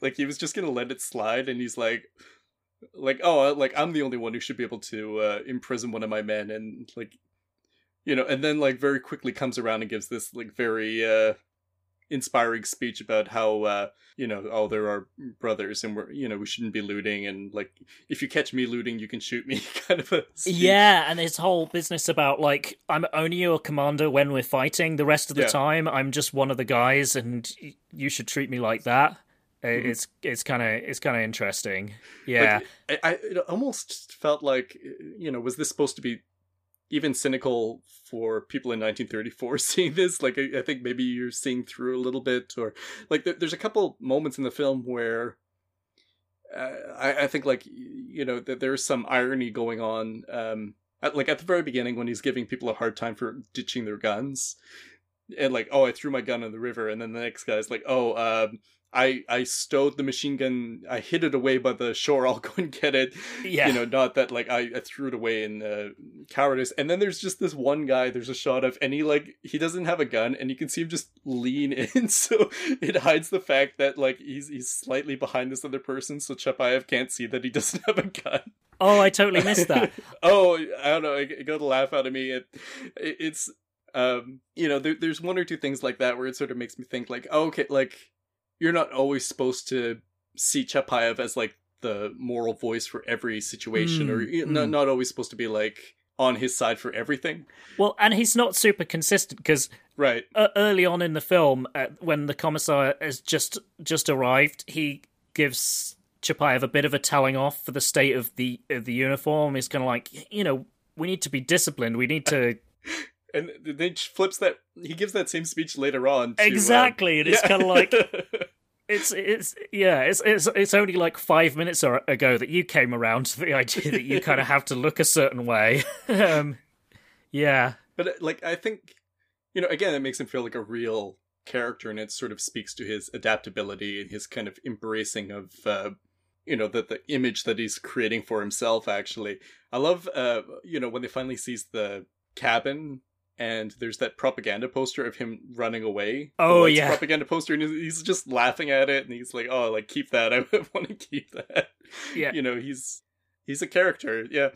S8: like he was just gonna let it slide, and he's like, like oh, like I'm the only one who should be able to uh, imprison one of my men, and like, you know, and then like very quickly comes around and gives this like very uh inspiring speech about how uh you know oh there are brothers and we're you know we shouldn't be looting and like if you catch me looting you can shoot me (laughs) kind of a speech.
S7: Yeah, and his whole business about like I'm only your commander when we're fighting. The rest of the
S8: Yeah.
S7: time, I'm just one of the guys, and you should treat me like that.
S8: Mm-hmm.
S7: It's it's kind of it's kind of interesting. Yeah,
S8: Like, I, I it almost felt like you know was this supposed to be even cynical for people in 1934 (laughs) seeing this like I, I think maybe you're seeing through a little bit or like there, there's a couple moments in the film where uh, I, I think like you know that there's some irony going on um at, like at the very beginning when he's giving people a hard time for ditching their guns and like oh i threw my gun in the river and then the next guy's like oh um I I stowed the machine gun. I hid it away by the shore. (laughs) I'll go and get it.
S7: yeah.
S8: You know, not that like I, I threw it away in uh, cowardice. And then there's just this one guy. There's a shot of, and he like he doesn't have a gun, and you can see him just lean (laughs) in, so it hides the fact that like he's he's slightly behind this other person, so Chapayev can't see that he (laughs) doesn't have a gun.
S7: oh, I totally missed that.
S8: oh, I don't know. It, it got a laugh out of me. It, it it's um you know there, there's one or two things like that where it sort of makes me think like oh, okay like you're not always supposed to see Chapayev as like the moral voice for every situation or
S7: Mm,
S8: know,
S7: mm.
S8: not always supposed to be like on his side for everything
S7: Well, and he's not super consistent because
S8: right
S7: uh, early on in the film, uh, when the commissar has just just arrived, he gives Chapayev a bit of a telling off for the state of the of the uniform. He's kind of like, you know, we need to be disciplined. We need to (laughs)
S8: and then he flips that he gives that same speech later on to, um,
S7: Exactly, and it's
S8: yeah.
S7: kinda like- (laughs) it's it's yeah it's it's it's only like five minutes or- ago that you came around to the idea that you kind of have to look a certain way. (laughs) um, yeah,
S8: But uh, like I think you know again it makes him feel like a real character and it sort of speaks to his adaptability and his kind of embracing of uh you know the the image that he's creating for himself actually. I love uh you know when they finally sees the cabin and there's that propaganda poster of him running away.
S7: Oh, yeah.
S8: propaganda poster and he's, just laughing at it and he's like oh like keep that I (laughs) want to keep that.
S7: yeah.
S8: You know he's he's a character. Yeah.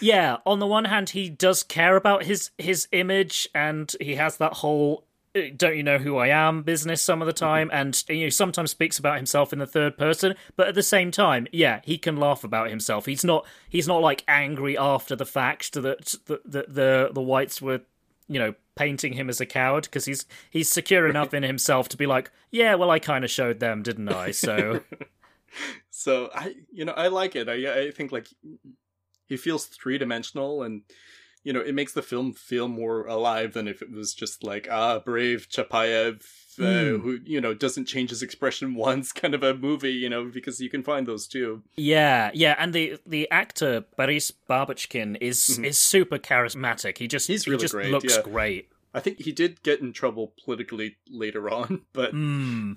S7: yeah on the one hand he does care about his his image and he has that whole uh, don't you know who i am business some of the time and you know sometimes speaks about himself in the third person but at the same time yeah he can laugh about himself he's not he's not like angry after the fact that the the the, the whites were you know painting him as a coward because he's he's secure enough in himself to be like yeah well i kind of showed them didn't i so (laughs)
S8: so I, you know, I like it. I, I think like he feels three dimensional, and you know, it makes the film feel more alive than if it was just like ah, brave Chapayev, uh,
S7: Mm.
S8: who you know doesn't change his expression (laughs) once, kind of a movie, you know, because you can find those too.
S7: Yeah, yeah, and the the actor Boris Babochkin is is super charismatic. He just
S8: Mm-hmm. He's
S7: he just
S8: great,
S7: looks
S8: yeah.
S7: great.
S8: I think he did get in trouble politically later on, (laughs) but
S7: Mm.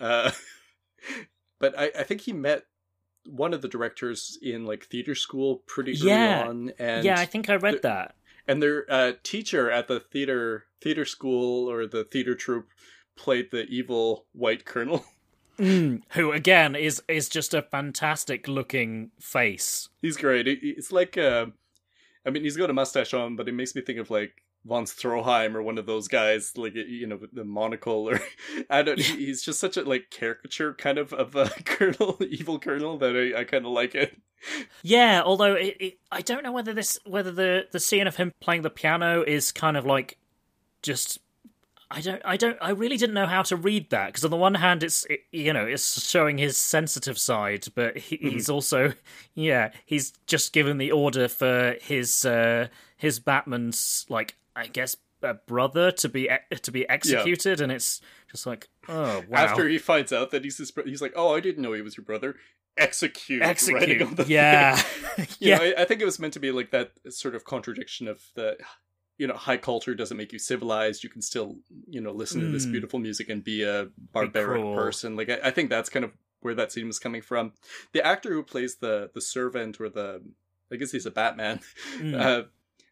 S8: uh, (laughs) but I, I think he met one of the directors in like theater school pretty early
S7: Yeah.
S8: on, and
S7: yeah, I think I read
S8: the-
S7: that.
S8: and their uh, teacher at the theater theater school or the theater troupe played the evil white colonel. (laughs)
S7: Mm. Who again is is just a fantastic looking face.
S8: He's great. It's like, uh, I mean, he's got a mustache on, but it makes me think of like von Stroheim or one of those guys, like you know, the monocle. Or (laughs) I don't. he- He's just such a like caricature kind of of a (laughs) colonel, evil colonel that I, I kind of like it.
S7: Yeah, although it, it, I don't know whether this whether the the scene of him playing the piano is kind of like just I don't I don't I really didn't know how to read that because on the one hand it's it, you know it's showing his sensitive side but he, he's also yeah he's just given the order for his uh his Batman's like I guess uh, brother to be to be executed and it's just like oh wow.
S8: After he finds out that he's his, he's like, "Oh, I didn't know he was your brother." Execute,
S7: execute (laughs)
S8: on the
S7: yeah. (laughs) (laughs) Yeah.
S8: know, I, I think it was meant to be like that sort of contradiction of the, you know, high culture doesn't make you civilized. You can still, you know, listen to this
S7: Mm.
S8: beautiful music and be a barbaric
S7: cruel.
S8: person. Like I, I think that's kind of where that scene was coming from. The actor who plays the the servant or the, I guess he's a Batman.
S7: Mm.
S8: Uh,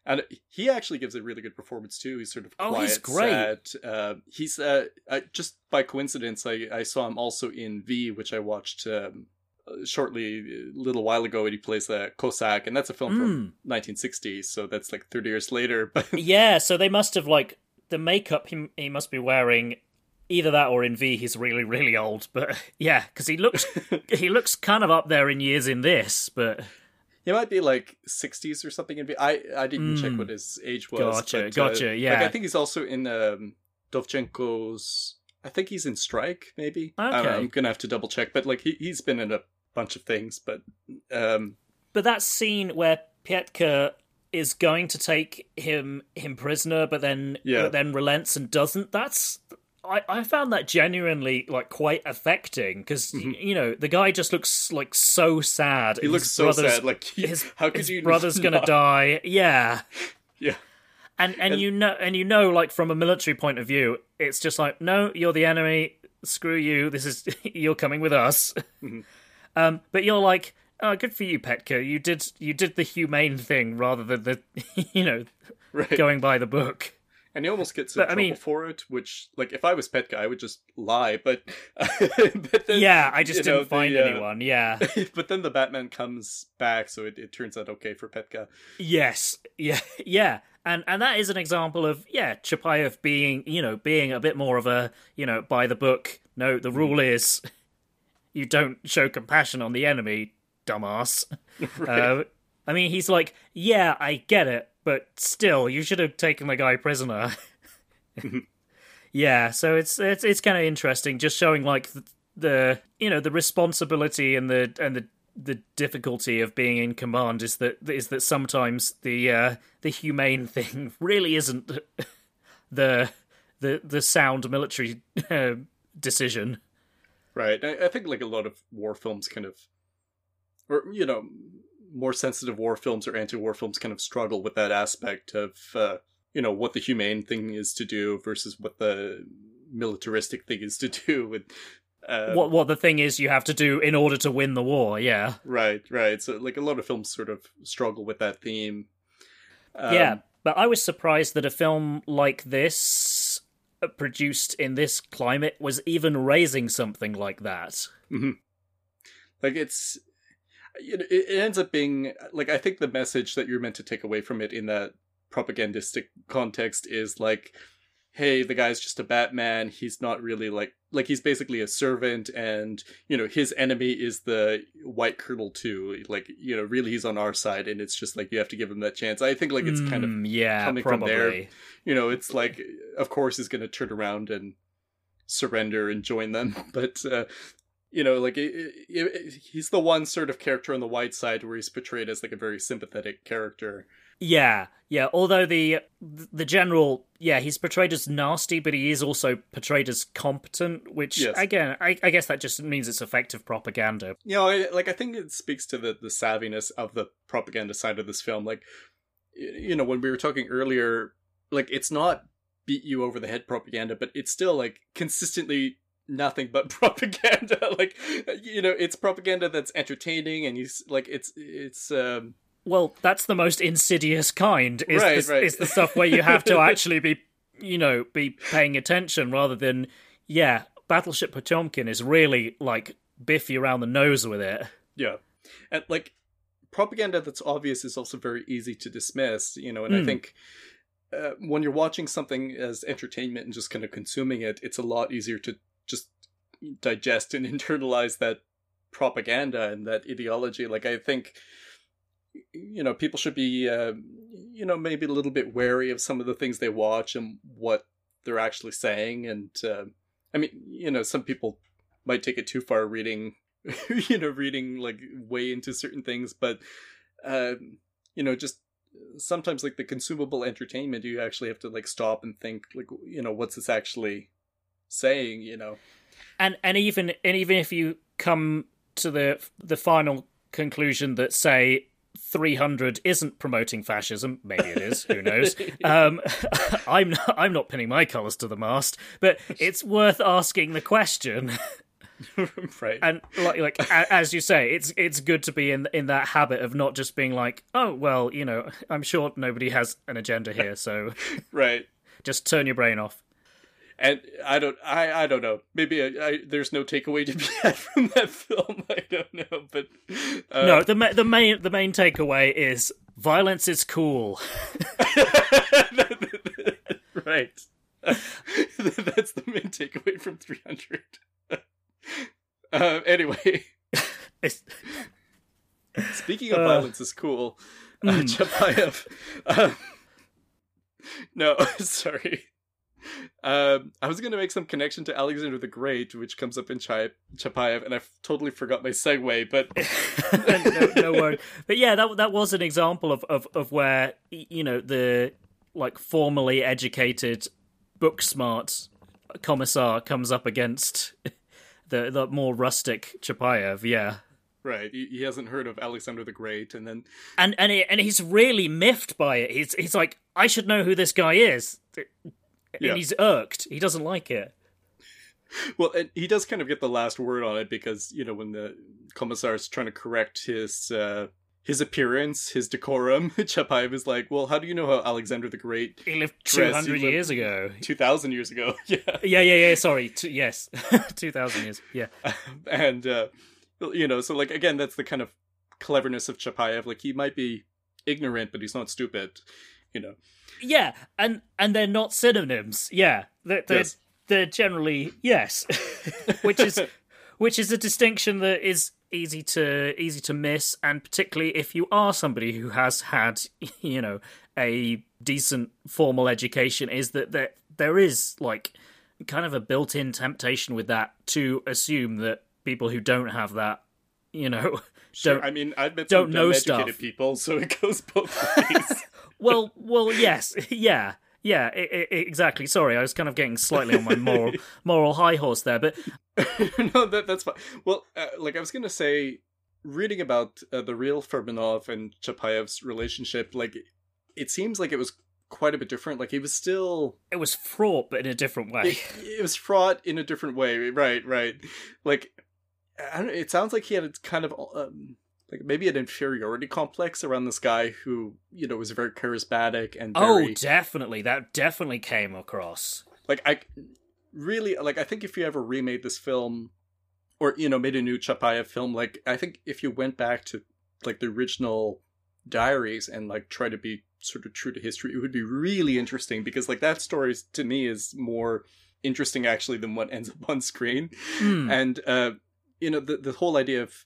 S8: and he actually gives a really good performance too. He's sort of
S7: Oh, he's great.
S8: sad. Uh, he's uh, uh, just by coincidence, I, I saw him also in Viy, which I watched um, shortly a little while ago. He plays the Cossack, and that's a film
S7: Mm.
S8: from 1960, so that's like 30 years later. (laughs) But
S7: yeah, so they must have like the makeup he he must be wearing. Either that or in Viy, he's really really old. But (laughs) yeah, because he looks (laughs) he looks kind of up there in years in this. But
S8: he might be like 60s or something. In Viy. I I didn't check
S7: Mm.
S8: what his age was.
S7: Gotcha,
S8: but, uh,
S7: gotcha,
S8: Like,
S7: yeah.
S8: I think he's also in um, Dovzhenko's. I think he's in Strike, maybe. I don't know,
S7: Okay.
S8: I'm gonna have to double check, but like he he's been in a bunch of things, but um,
S7: but that scene where Petka is going to take him him prisoner, but then
S8: Yeah.
S7: but then relents and doesn't. That's I, I found that genuinely like quite affecting because you know the guy just looks like so sad.
S8: Mm-hmm. he
S7: and
S8: looks so sad. Like he-
S7: his, (laughs)
S8: how could
S7: his
S8: you? (laughs)
S7: brother's gonna die. Yeah. (laughs)
S8: Yeah,
S7: And, and
S8: And-
S7: you know and you know like from a military point of view it's just like no you're the enemy screw you this is you're coming with us
S8: Mm-hmm.
S7: Um but you're like oh good for you Petka you did you did the humane thing rather than the (laughs) you know
S8: right.
S7: going by the book
S8: and he almost gets in
S7: But, I
S8: trouble
S7: mean-
S8: for it. Which, like, if I was Petka, I would just lie. But, (laughs) but then,
S7: yeah I just didn't
S8: know, the,
S7: find
S8: uh,
S7: anyone yeah (laughs)
S8: but then the Batman comes back, so it, it turns out okay for Petka.
S7: yes yeah yeah and and that is an example of yeah Chapayev being you know being a bit more of a you know by the book no the rule is you don't show compassion on the enemy dumbass (laughs) Uh, I mean, he's like, yeah, I get it, but still, you should have taken the guy prisoner. (laughs) (laughs) yeah, so it's it's it's kind of interesting, just showing like the, the you know the responsibility and the and the the difficulty of being in command is that is that sometimes the uh, the humane thing really isn't the the the sound military uh, decision.
S8: Right. I, I think like a lot of war films kind of, or you know, more sensitive war films or anti-war films kind of struggle with that aspect of, uh, you know, what the humane thing is to do versus what the militaristic thing is to (laughs) do. And uh,
S7: what what the thing is you have to do in order to win the war. Yeah.
S8: right, right. So like a lot of films sort of struggle with that theme. Um,
S7: yeah, but I was surprised that a film like this, produced in this climate, was even raising something like that. Mm-hmm.
S8: like it's it, it ends up being like i think the message that you're meant to take away from it in that propagandistic context is like hey the guy's just a batman he's not really like like he's basically a servant and you know his enemy is the white colonel too like you know really he's on our side and it's just like you have to give him that chance i think like it's kind of
S7: Mm, yeah,
S8: coming from there. you know it's like of course he's going to turn around and surrender and join them (laughs) but uh you know, like it, it, it, he's the one sort of character on the white side where he's portrayed as like a very sympathetic character.
S7: Yeah, yeah. Although the the general, yeah, he's portrayed as nasty, but he is also portrayed as competent. Which
S8: Yes.
S7: again, I, I guess that just means it's effective propaganda.
S8: You know, I, like I think it speaks to the the savviness of the propaganda side of this film. Like, you know, when we were talking earlier, like it's not beat you over the head propaganda, but it's still like consistently nothing but (laughs) propaganda. like, you know, it's propaganda that's entertaining, and he's like, it's it's. um
S7: Well, that's the most insidious kind. Is
S8: Right,
S7: the,
S8: right.
S7: is the stuff where you have to (laughs) actually be, you know, be paying attention rather than, yeah, Battleship Potemkin is really like biffy around the nose with it.
S8: Yeah. And like propaganda that's obvious is also very easy to dismiss, you know, and I
S7: Hmm.
S8: think uh, when you're watching something as entertainment and just kind of consuming it, it's a lot easier to just digest and (laughs) internalize that propaganda and that ideology. Like I think you know, people should be uh, you know, maybe a little bit wary of some of the things they watch and what they're actually saying. And uh, I mean, you know, some people might take it too far reading (laughs) you know reading like way into certain things. But uh you know just sometimes like the consumable entertainment you actually have to like stop and think like you know what's this actually saying you know?
S7: And and even and even if you come to the the final conclusion that say 300 isn't promoting fascism. Maybe it is. Who (laughs) knows? Um (laughs) i'm not, i'm not pinning my colors to the mast but it's worth asking the question. (laughs)
S8: Right.
S7: And like like a- as you say it's it's good to be in in that habit of not just being like oh well you know i'm sure nobody has an agenda here so
S8: right.
S7: just turn your brain off
S8: and i don't i i don't know. Maybe I, I, there's no takeaway to be (laughs) had from that film. (laughs) I don't know but uh,
S7: no the ma- the main the main takeaway is violence is cool. (laughs)
S8: Right. That's the main takeaway from 300 uh, anyway. Speaking of
S7: Uh,
S8: violence is cool uh, Chapayev um, no sorry um, I was going to make some connection to Alexander the Great, which comes up in Chai- Chapayev, and I f- totally forgot my segue. But (laughs)
S7: no, no worry. But yeah, that that was an example of, of, of where you know the like formally educated, book smart commissar comes up against (laughs) the the more rustic Chapayev. Yeah,
S8: right, he, he hasn't heard of Alexander the Great, and then
S7: and and he, and he's really miffed by it. He's he's like, I should know who this guy is. And he's irked. He doesn't like it.
S8: Well, and he does kind of get the last word on it because you know when the commissar is trying to correct his uh, his appearance, his decorum, (laughs) Chapayev is like, "Well, how do you know how Alexander the Great
S7: He lived two hundred years ago.
S8: two thousand years ago?" (laughs) yeah,
S7: Yeah, yeah, yeah. Sorry. T- yes, (laughs) two thousand years. Yeah.
S8: and uh, you know, so like again, that's the kind of cleverness of Chapayev. Like he might be ignorant, but he's not stupid. You know,
S7: Yeah, and and they're not synonyms. Yeah, they're they're,
S8: Yes.
S7: they're generally yes, (laughs) which is (laughs) which is a distinction that is easy to easy to miss, and particularly if you are somebody who has had (laughs) you know a decent formal education, is that there there is like kind of a built-in temptation with that to assume that people who don't have that, you know,
S8: Sure,
S7: don't
S8: I mean, I've met
S7: don't know
S8: educated
S7: stuff.
S8: people, so it goes both ways.
S7: Well, well, yes, (laughs) yeah, yeah, i i exactly. Sorry, I was kind of getting slightly on my moral (laughs) moral high horse there, but (laughs)
S8: no, that that's fine. Well, uh, like I was gonna say, reading about uh, the real Furmanov and Chapayev's relationship, like it seems like it was quite a bit different. Like he was still,
S7: it was fraught, but in a different way.
S8: it, it was fraught in a different way. Right, right. Like I don't. It sounds like he had a kind of um, like maybe an inferiority complex around this guy who you know was very charismatic and very,
S7: Oh, definitely, that definitely came across.
S8: like I really like I think if you ever remade this film or you know made a new Chapayev film like I think if you went back to like the original diaries and like try to be sort of true to history it would be really interesting because like that story to me is more interesting actually than what ends up on screen
S7: Hmm.
S8: and uh you know the the whole idea of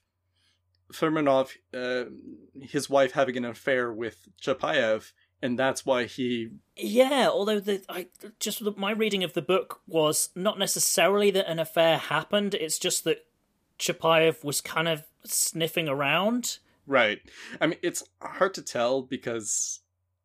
S8: Furmanov uh his wife having an affair with Chapayev and that's why he
S7: Yeah, although the I just my reading of the book was not necessarily that an affair happened. It's just that Chapayev was kind of sniffing around.
S8: Right. I mean, it's hard to tell because,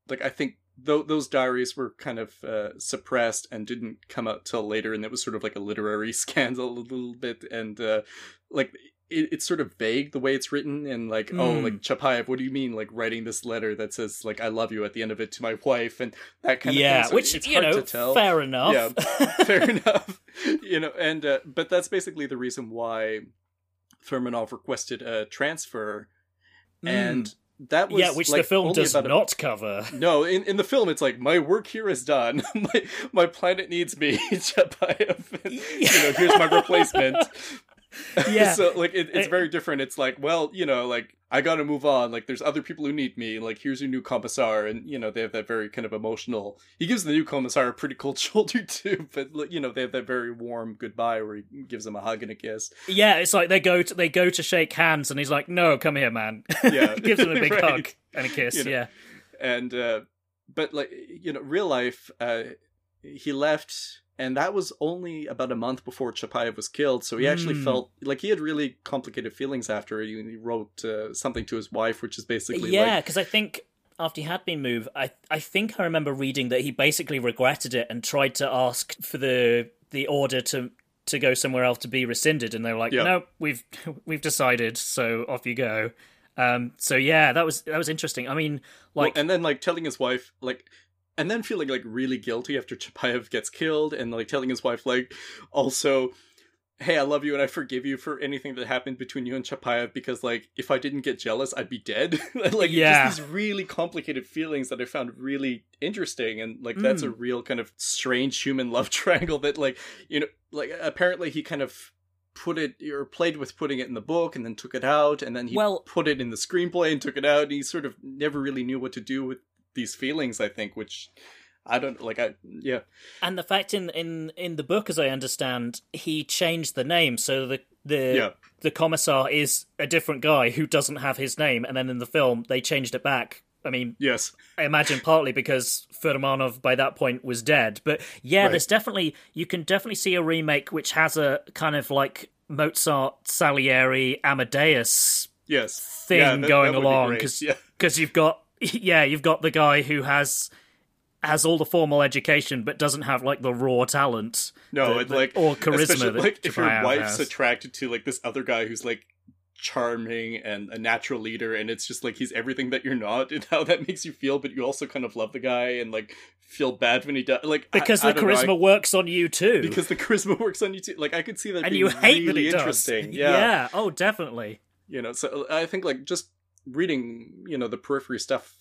S8: like, I think th- those diaries were kind of uh, suppressed and didn't come out till later, and it was sort of like a literary (laughs) scandal a little bit, and uh, like it, it's sort of vague the way it's written, and like, oh,
S7: Mm.
S8: like Chapayev, what do you mean, like writing this letter that says like "I love you" at the end of it to my wife, and that kind of
S7: yeah,
S8: thing. So
S7: which
S8: it's
S7: you
S8: hard
S7: know,
S8: to tell.
S7: fair enough.
S8: Yeah, (laughs) fair enough. You know, and uh, but that's basically the reason why Furmanov requested a transfer, and that was
S7: Hmm. yeah, which
S8: like,
S7: the film does
S8: about a-
S7: not cover.
S8: no, in, in the film, it's like my work here is done. (laughs) my my planet needs me. (laughs) Chapayev. you know, here's my replacement. (laughs)
S7: Yeah.
S8: so like it, it's very different. It's like, well, you know, like I got to move on. Like there's other people who need me. Like here's your new commissar, and you know they have that very kind of emotional. He gives the new commissar a pretty cold (laughs) shoulder too, but like, you know they have that very warm goodbye where he gives him a hug and a kiss.
S7: Yeah, it's like they go to they go to shake hands, and he's like, "No, come here, man."
S8: Yeah. (laughs)
S7: gives him a big
S8: Right.
S7: hug and a kiss.
S8: You know.
S7: Yeah,
S8: and uh but like you know real life uh he left and that was only about a month before Chapayev was killed so he actually
S7: Hmm.
S8: felt like he had really complicated feelings after he, he wrote uh, something to his wife which is basically
S7: yeah,
S8: like
S7: because I think after he had been moved, I I think I remember reading that he basically regretted it and tried to ask for the the order to to go somewhere else to be rescinded, and they were like,
S8: Yeah.
S7: "No, we've we've decided, so off you go." Um, so yeah, that was that was interesting. I mean,
S8: Well,
S7: like,
S8: and then like telling his wife like and then feeling like really guilty after (laughs) Chapayev gets killed and like telling his wife like also hey i love you and i forgive you for anything that happened between you and Chapayev because like if i didn't get jealous i'd be dead (laughs) like
S7: Yeah.
S8: just these really complicated feelings that i found really interesting and like that's a
S7: Mm.
S8: real kind of strange human love (laughs) triangle that like you know like apparently he kind of put it or played with putting it in the book and then took it out and then he
S7: Well-
S8: put it in the screenplay and took it out and he sort of never really knew what to do with these feelings i think which i don't like i yeah
S7: and the fact in in in the book, as I understand, he changed the name, so the the
S8: Yeah.
S7: the commissar is a different guy who doesn't have his name, and then in the film they changed it back. I mean,
S8: yes
S7: I imagine partly because Furmanov by that point was dead. But yeah,
S8: Right.
S7: there's definitely you can definitely see a remake which has a kind of like Mozart, Salieri, Amadeus
S8: yes
S7: thing
S8: Yeah, that-
S7: going
S8: that
S7: along
S8: great.
S7: because
S8: yeah
S7: you've got (laughs) yeah you've got the guy who has has all the formal education but doesn't have like the raw talent
S8: no
S7: the-
S8: it's
S7: the-
S8: like
S7: or charisma that
S8: like if your wife's
S7: has.
S8: attracted to like this other guy who's like charming and a natural leader and it's just like he's everything that you're not (laughs) and how that makes you feel but you also kind of love the guy and like feel bad when he does like
S7: because
S8: I
S7: the
S8: don't know, I-
S7: charisma works on you too.
S8: Because the charisma (laughs) works on you too. Like i could see that
S7: and
S8: being
S7: you hate
S8: really
S7: that it does.
S8: Yeah.
S7: yeah. Oh definitely.
S8: You know so uh, i think like just reading you know the periphery stuff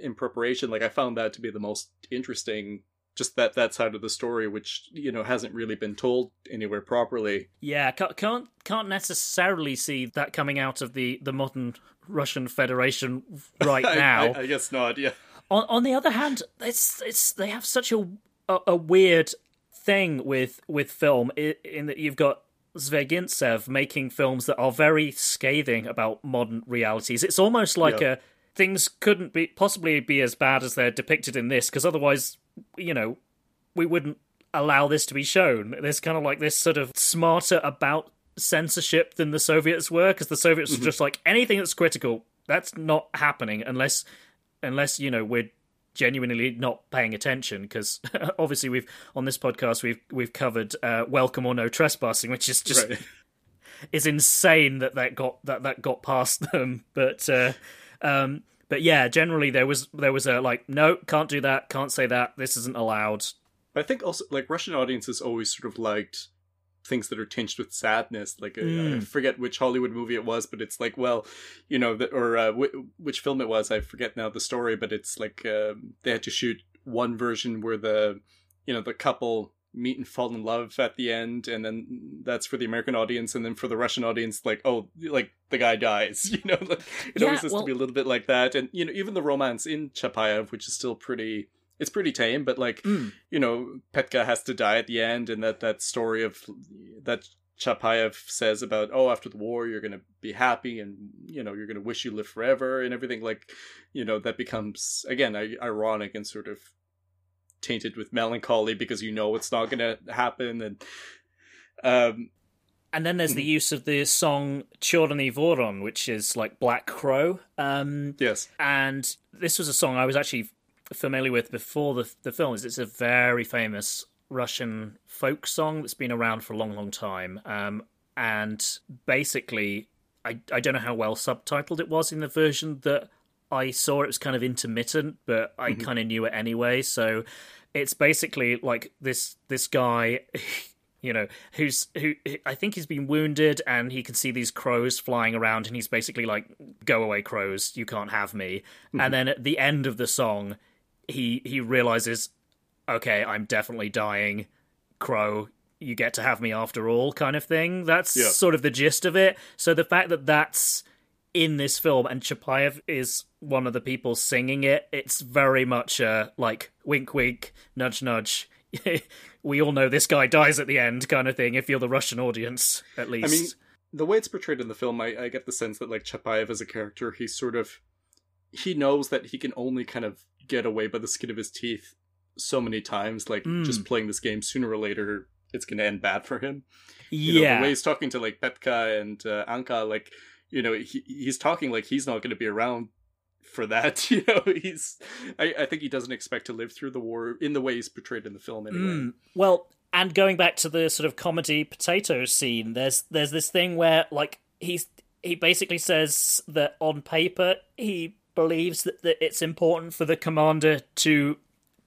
S8: in preparation like i found that to be the most interesting just that that side of the story which you know hasn't really been told anywhere properly
S7: Yeah, can't can't necessarily see that coming out of the the modern Russian Federation (laughs) right
S8: I-
S7: now.
S8: I, I guess not yeah
S7: on on the other hand, it's it's they have such a a, a weird thing with with film in, in that you've got Zvyagintsev making films that are very scathing about modern realities. It's almost like
S8: Yeah.
S7: a things couldn't be possibly be as bad as they're depicted in this because otherwise, you know, we wouldn't allow this to be shown. There's kind of like this sort of smarter about censorship than the Soviets were because the Soviets
S8: Mm-hmm.
S7: were just like anything that's critical that's not happening unless unless you know we're genuinely not paying attention because (laughs) obviously we've on this podcast we've we've covered uh, welcome or no trespassing which is just
S8: right. (laughs)
S7: is insane that that got that that got past (laughs) them. But uh um but yeah generally there was there was a like no can't do that can't say that this isn't allowed.
S8: I think also like russian audiences always sort of liked things that are tinged with sadness like uh, i
S7: Mm.
S8: forget which hollywood movie it was but it's like well you know the, or uh, wh- which film it was i forget now the story but it's like um they had to shoot one version where the you know the couple meet and fall in love at the end and then that's for the american audience and then for the russian audience like oh like the guy dies (laughs) you know like, it
S7: Yeah,
S8: always has
S7: well-
S8: to be a little bit like that and you know even the romance in chapayev which is still pretty it's pretty tame but like
S7: Mm.
S8: you know petka has to die at the end and that that story of that chapayev says about oh after the war you're gonna be happy and you know you're gonna wish you live forever and everything like you know that becomes again ironic and sort of tainted with melancholy because you know it's not gonna happen and um
S7: And then there's the
S8: Mm-hmm.
S7: use of the song Chorny Voron, which is like Black Crow. Um,
S8: Yes.
S7: and this was a song I was actually familiar with before the the film. It's a very famous Russian folk song that's been around for a long, long time. Um, and basically, I I don't know how well subtitled it was in the version that I saw. It was kind of intermittent, but I kind of knew it anyway. So it's basically like this this guy. (laughs) You know, who's who? I think he's been wounded, and he can see these crows flying around, and he's basically like, "Go away, crows! You can't have me." And then at the end of the song, he he realizes, okay, I'm definitely dying. Crow, you get to have me after all, kind of thing. That's
S8: Yeah.
S7: sort of the gist of it. So the fact that that's in this film and Chapayev is one of the people singing it, it's very much a like wink, wink, nudge, nudge. (laughs) we all know this guy dies at the end, kind of thing. If you're the Russian audience, at least.
S8: I mean, the way it's portrayed in the film, I, I get the sense that like Chapayev as a character, he's sort of he knows that he can only kind of get away by the skin of his teeth so many times. Like
S7: Mm.
S8: just playing this game, sooner or later, it's going to end bad for him. You know,
S7: yeah,
S8: the way he's talking to like Petka and uh, Anka, like you know, he, he's talking like he's not going to be around for that. (laughs) You know, he's I, I think he doesn't expect to live through the war in the way he's portrayed in the film. Anyway,
S7: Mm. Well, and going back to the sort of comedy potato scene, there's there's this thing where like he's he basically says that on paper he believes that, that it's important for the commander to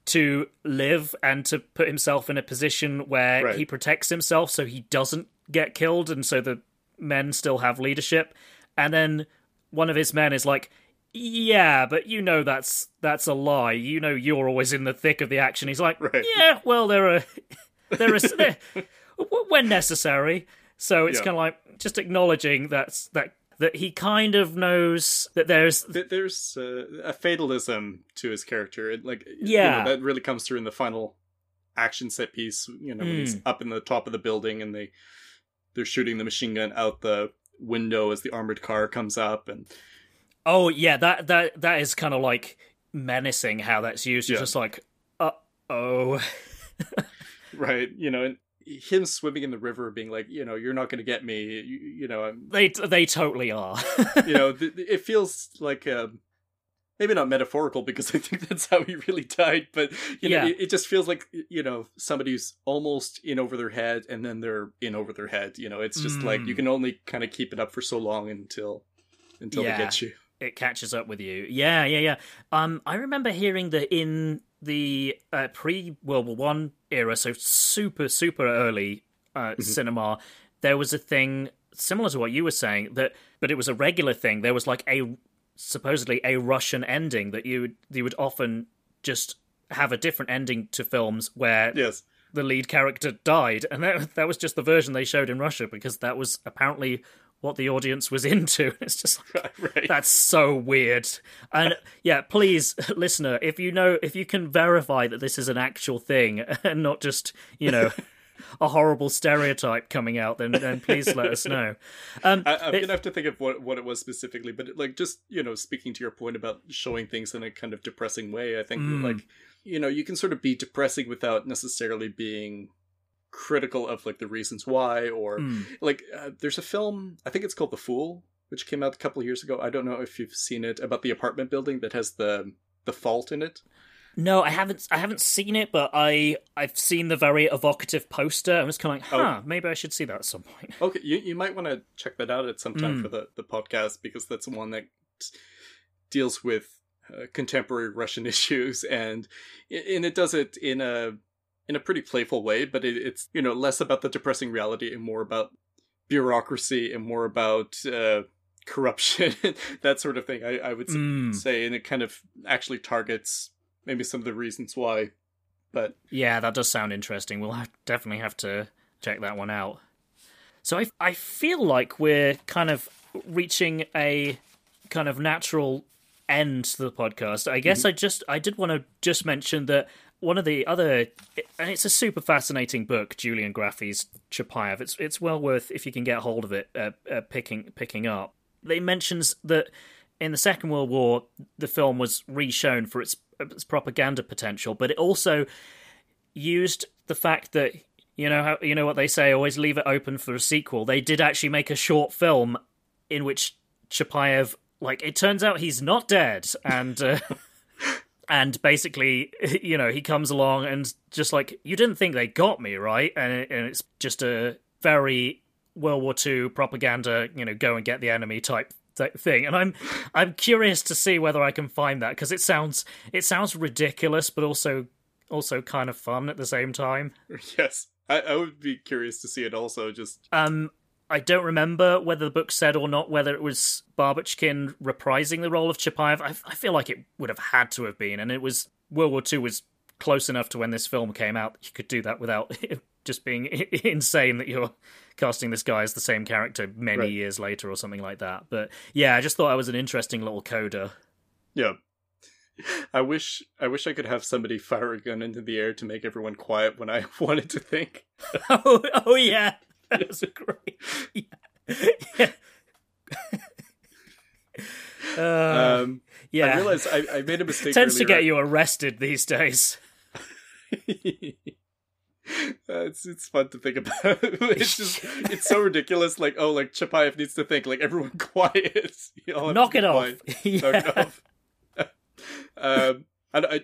S7: to live and to put himself in a position where
S8: Right.
S7: he protects himself so he doesn't get killed and so the men still have leadership and then one of his men is like yeah but you know that's that's a lie you know you're always in the thick of the action he's like
S8: Right.
S7: yeah well there are (laughs) there (laughs) there, when necessary so it's
S8: Yeah.
S7: kind of like just acknowledging that's that that he kind of knows that there's
S8: Th- there's uh, a fatalism to his character. It, like, you know,
S7: Yeah.
S8: that really comes through in the final action set piece. You know, when he's
S7: Mm.
S8: up in the top of the building and they they're shooting the machine gun out the window as the armored car comes up, and
S7: Oh yeah, that that that is kind of like menacing how that's used. It's just like, uh oh, (laughs)
S8: right, you know, and him swimming in the river, being like, you know, you're not going to get me. You, you know, I'm,
S7: they they totally are. (laughs)
S8: you know, th- it feels like. Um, Maybe not metaphorical because I think that's how he really died, but you know,
S7: Yeah.
S8: it, it just feels like you know somebody's almost in over their head and then they're in over their head. You know, it's just like you
S7: Mm.
S8: can only kind of keep it up for so long until until
S7: Yeah.
S8: they get you.
S7: It catches up with you. Yeah, yeah, yeah. Um, I remember hearing that in the uh, pre World War One era, so super super early uh, cinema, there was a thing similar to what you were saying that, but it was a regular thing. There was like a supposedly a Russian ending that you would you would often just have a different ending to films where
S8: Yes,
S7: the lead character died, and that that was just the version they showed in Russia because that was apparently what the audience was (laughs) into. It's just like,
S8: right.
S7: that's so weird. And yeah, please, (laughs) listener, if you know, if you can verify that this is an actual thing (laughs) and not just you know a horrible stereotype coming out, then then please let us know. Um,
S8: I, I'm gonna have to think of what what it was specifically, but like just you know, speaking to your point about showing things in a kind of depressing way, I think
S7: Mm.
S8: like you know you can sort of be depressing without necessarily being critical of like the reasons why or
S7: mm.
S8: like uh, there's a film I think it's called The Fool, which came out a couple of years ago. I don't know if you've seen it about the apartment building that has the the fault in it.
S7: No, I haven't. I haven't seen it, but I I've seen the very evocative poster. I'm just kind of like,
S8: Oh.
S7: huh, maybe I should see that at some point.
S8: Okay, you, you might want to check that out at some time
S7: Mm.
S8: for the, the podcast because that's one that deals with uh, contemporary Russian (laughs) issues and and it does it in a in a pretty playful way, but it, it's you know less about the depressing reality and more about bureaucracy and more about uh, corruption (laughs) that sort of thing. I, I would
S7: Mm.
S8: say, and it kind of actually targets maybe some of the reasons why. But
S7: Yeah, that does sound interesting. We'll have, definitely have to check that one out. So I I feel like we're kind of reaching a kind of natural end to the podcast. I guess I just I did want to just mention that one of the other and it's a super fascinating book, Julian Graffy's Chapayev. It's it's well worth if you can get hold of it, uh, uh, picking picking up. It mentions that in the Second World War, the film was reshown for its, its propaganda potential, but it also used the fact that you know how you know what they say, always leave it open for a sequel. They did actually make a short film in which Chapayev, like, it turns out he's not dead, and uh, (laughs) and basically, (laughs) you know, he comes along and just like, you didn't think they got me, right? And, and it's just a very World War II propaganda, you know, go and get the enemy type thing. And I'm I'm curious to see whether I can find that because it sounds it sounds ridiculous, but also also kind of fun at the same time. (laughs)
S8: Yes, I, I would be curious to see it also. Just
S7: Um, I don't remember whether the book said or not whether it was Babochkin reprising the role of Chapayev. I, I feel like it would have had to have been, and it was World War II was close enough to when this film came out. You could do that without (laughs) just being (laughs) insane that you're casting this guy as the same character many
S8: Right.
S7: years later or something like that. But yeah, I just thought I was an interesting little coda.
S8: yeah. I wish I wish I could have somebody fire a gun into the air to make everyone quiet when I (laughs) wanted to think.
S7: oh, oh yeah, (laughs) that was great. (laughs) Yeah. Uh,
S8: Um,
S7: yeah,
S8: I realized I, I made a (laughs) mistake.
S7: tends to get you arrested these days.
S8: Uh, it's it's fun to think about. it's just it's so ridiculous. Like oh, like Chapayev needs to think. Like everyone quiet. You all have
S7: Knock it off. yeah.
S8: Knock it off. um, and I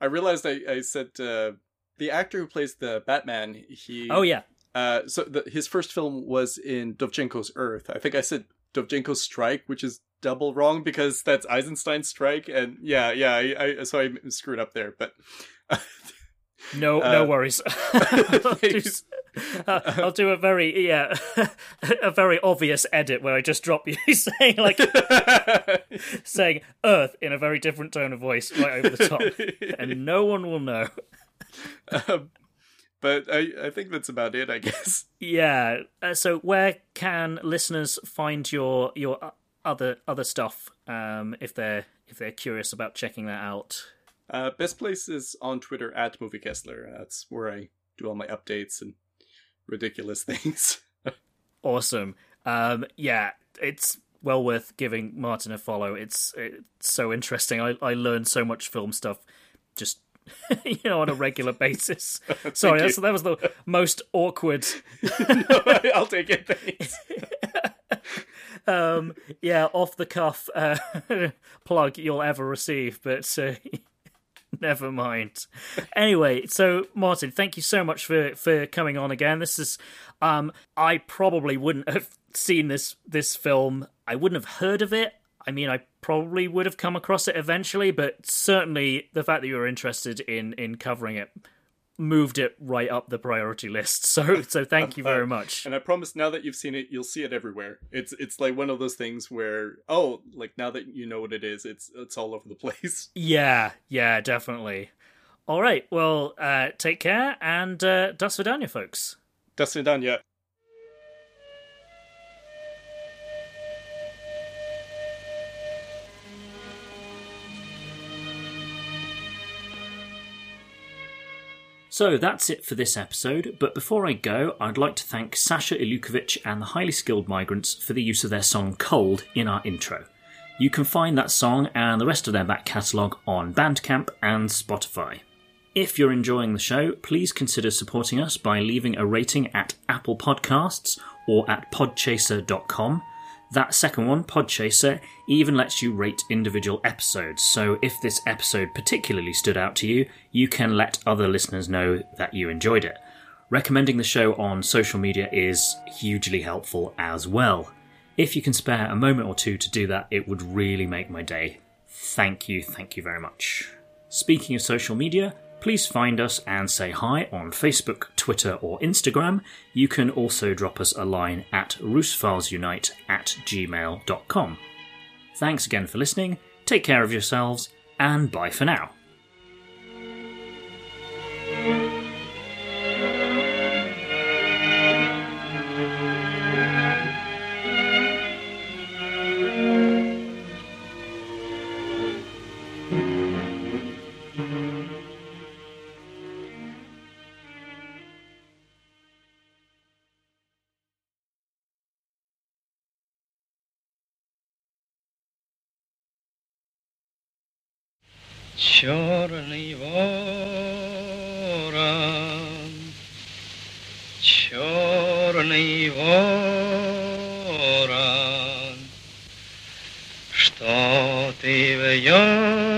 S8: I realized I I said uh, the actor who plays the Batman. He
S7: Oh yeah.
S8: Uh, so the, his first film was in Dovzhenko's Earth. I think I said Dovzhenko's Strike, which is double wrong because that's Eisenstein's Strike. And yeah, yeah, I, I so I screwed up there. But (laughs)
S7: No,
S8: Uh,
S7: no worries. (laughs) I'll, do, (laughs) uh, I'll do a very yeah, a very obvious edit where I just drop you saying like saying Earth in a very different tone of voice right over the top, and no one will know.
S8: um, but I, I think that's about it. I (laughs) guess.
S7: Yeah. Uh, so where can listeners find your your other other stuff um, if they're if they're curious about checking that out?
S8: Uh, best place is on Twitter at Movie Kessler. That's where I do all my updates and ridiculous (laughs) things.
S7: Awesome. Um, yeah, it's well worth giving Martin a follow. It's it's so interesting. I I learned so much film stuff just (laughs) you know on a regular basis. (laughs) Sorry, that's, that was the most awkward (laughs)
S8: no, I'll take it. Thanks.
S7: um yeah off the cuff uh, plug you'll ever receive but uh, never mind anyway so martin thank you so much for for coming on again this is um i probably wouldn't have seen this this film i wouldn't have heard of it i mean i probably would have come across it eventually but certainly the fact that you were interested in in covering it moved it right up the priority list (laughs) so so thank you very much
S8: And I promise, now that you've seen it, you'll see it everywhere. It's it's like one of those things where oh, like now that you know what it is, it's it's all over the (laughs) place.
S7: Yeah, yeah, definitely. All right, well, uh, take care and uh, dust for Vidania, folks.
S8: Das Vidania.
S7: So that's it for this episode, but before I go, I'd like to thank Sasha Ilukovic and the Highly Skilled Migrants for the use of their song Cold in our intro. You can find that song and the rest of their back catalogue on Bandcamp and Spotify. If you're enjoying the show, please consider supporting us by leaving a rating at Apple Podcasts or at podchaser.com. That second one, Podchaser, even lets you rate individual episodes, so if this episode particularly stood out to you, you can let other listeners know that you enjoyed it. Recommending the show on social media is hugely helpful as well. If you can spare a moment or two to do that, it would really make my day. Thank you, thank you very much. Speaking of social media, please find us and say hi on Facebook, Twitter, or Instagram. You can also drop us a line at roosefilеsunite at gmail.com. Thanks again for listening, take care of yourselves, and bye for now.
S5: Черный ворон. Черный ворон, что ты вьешься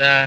S5: uh,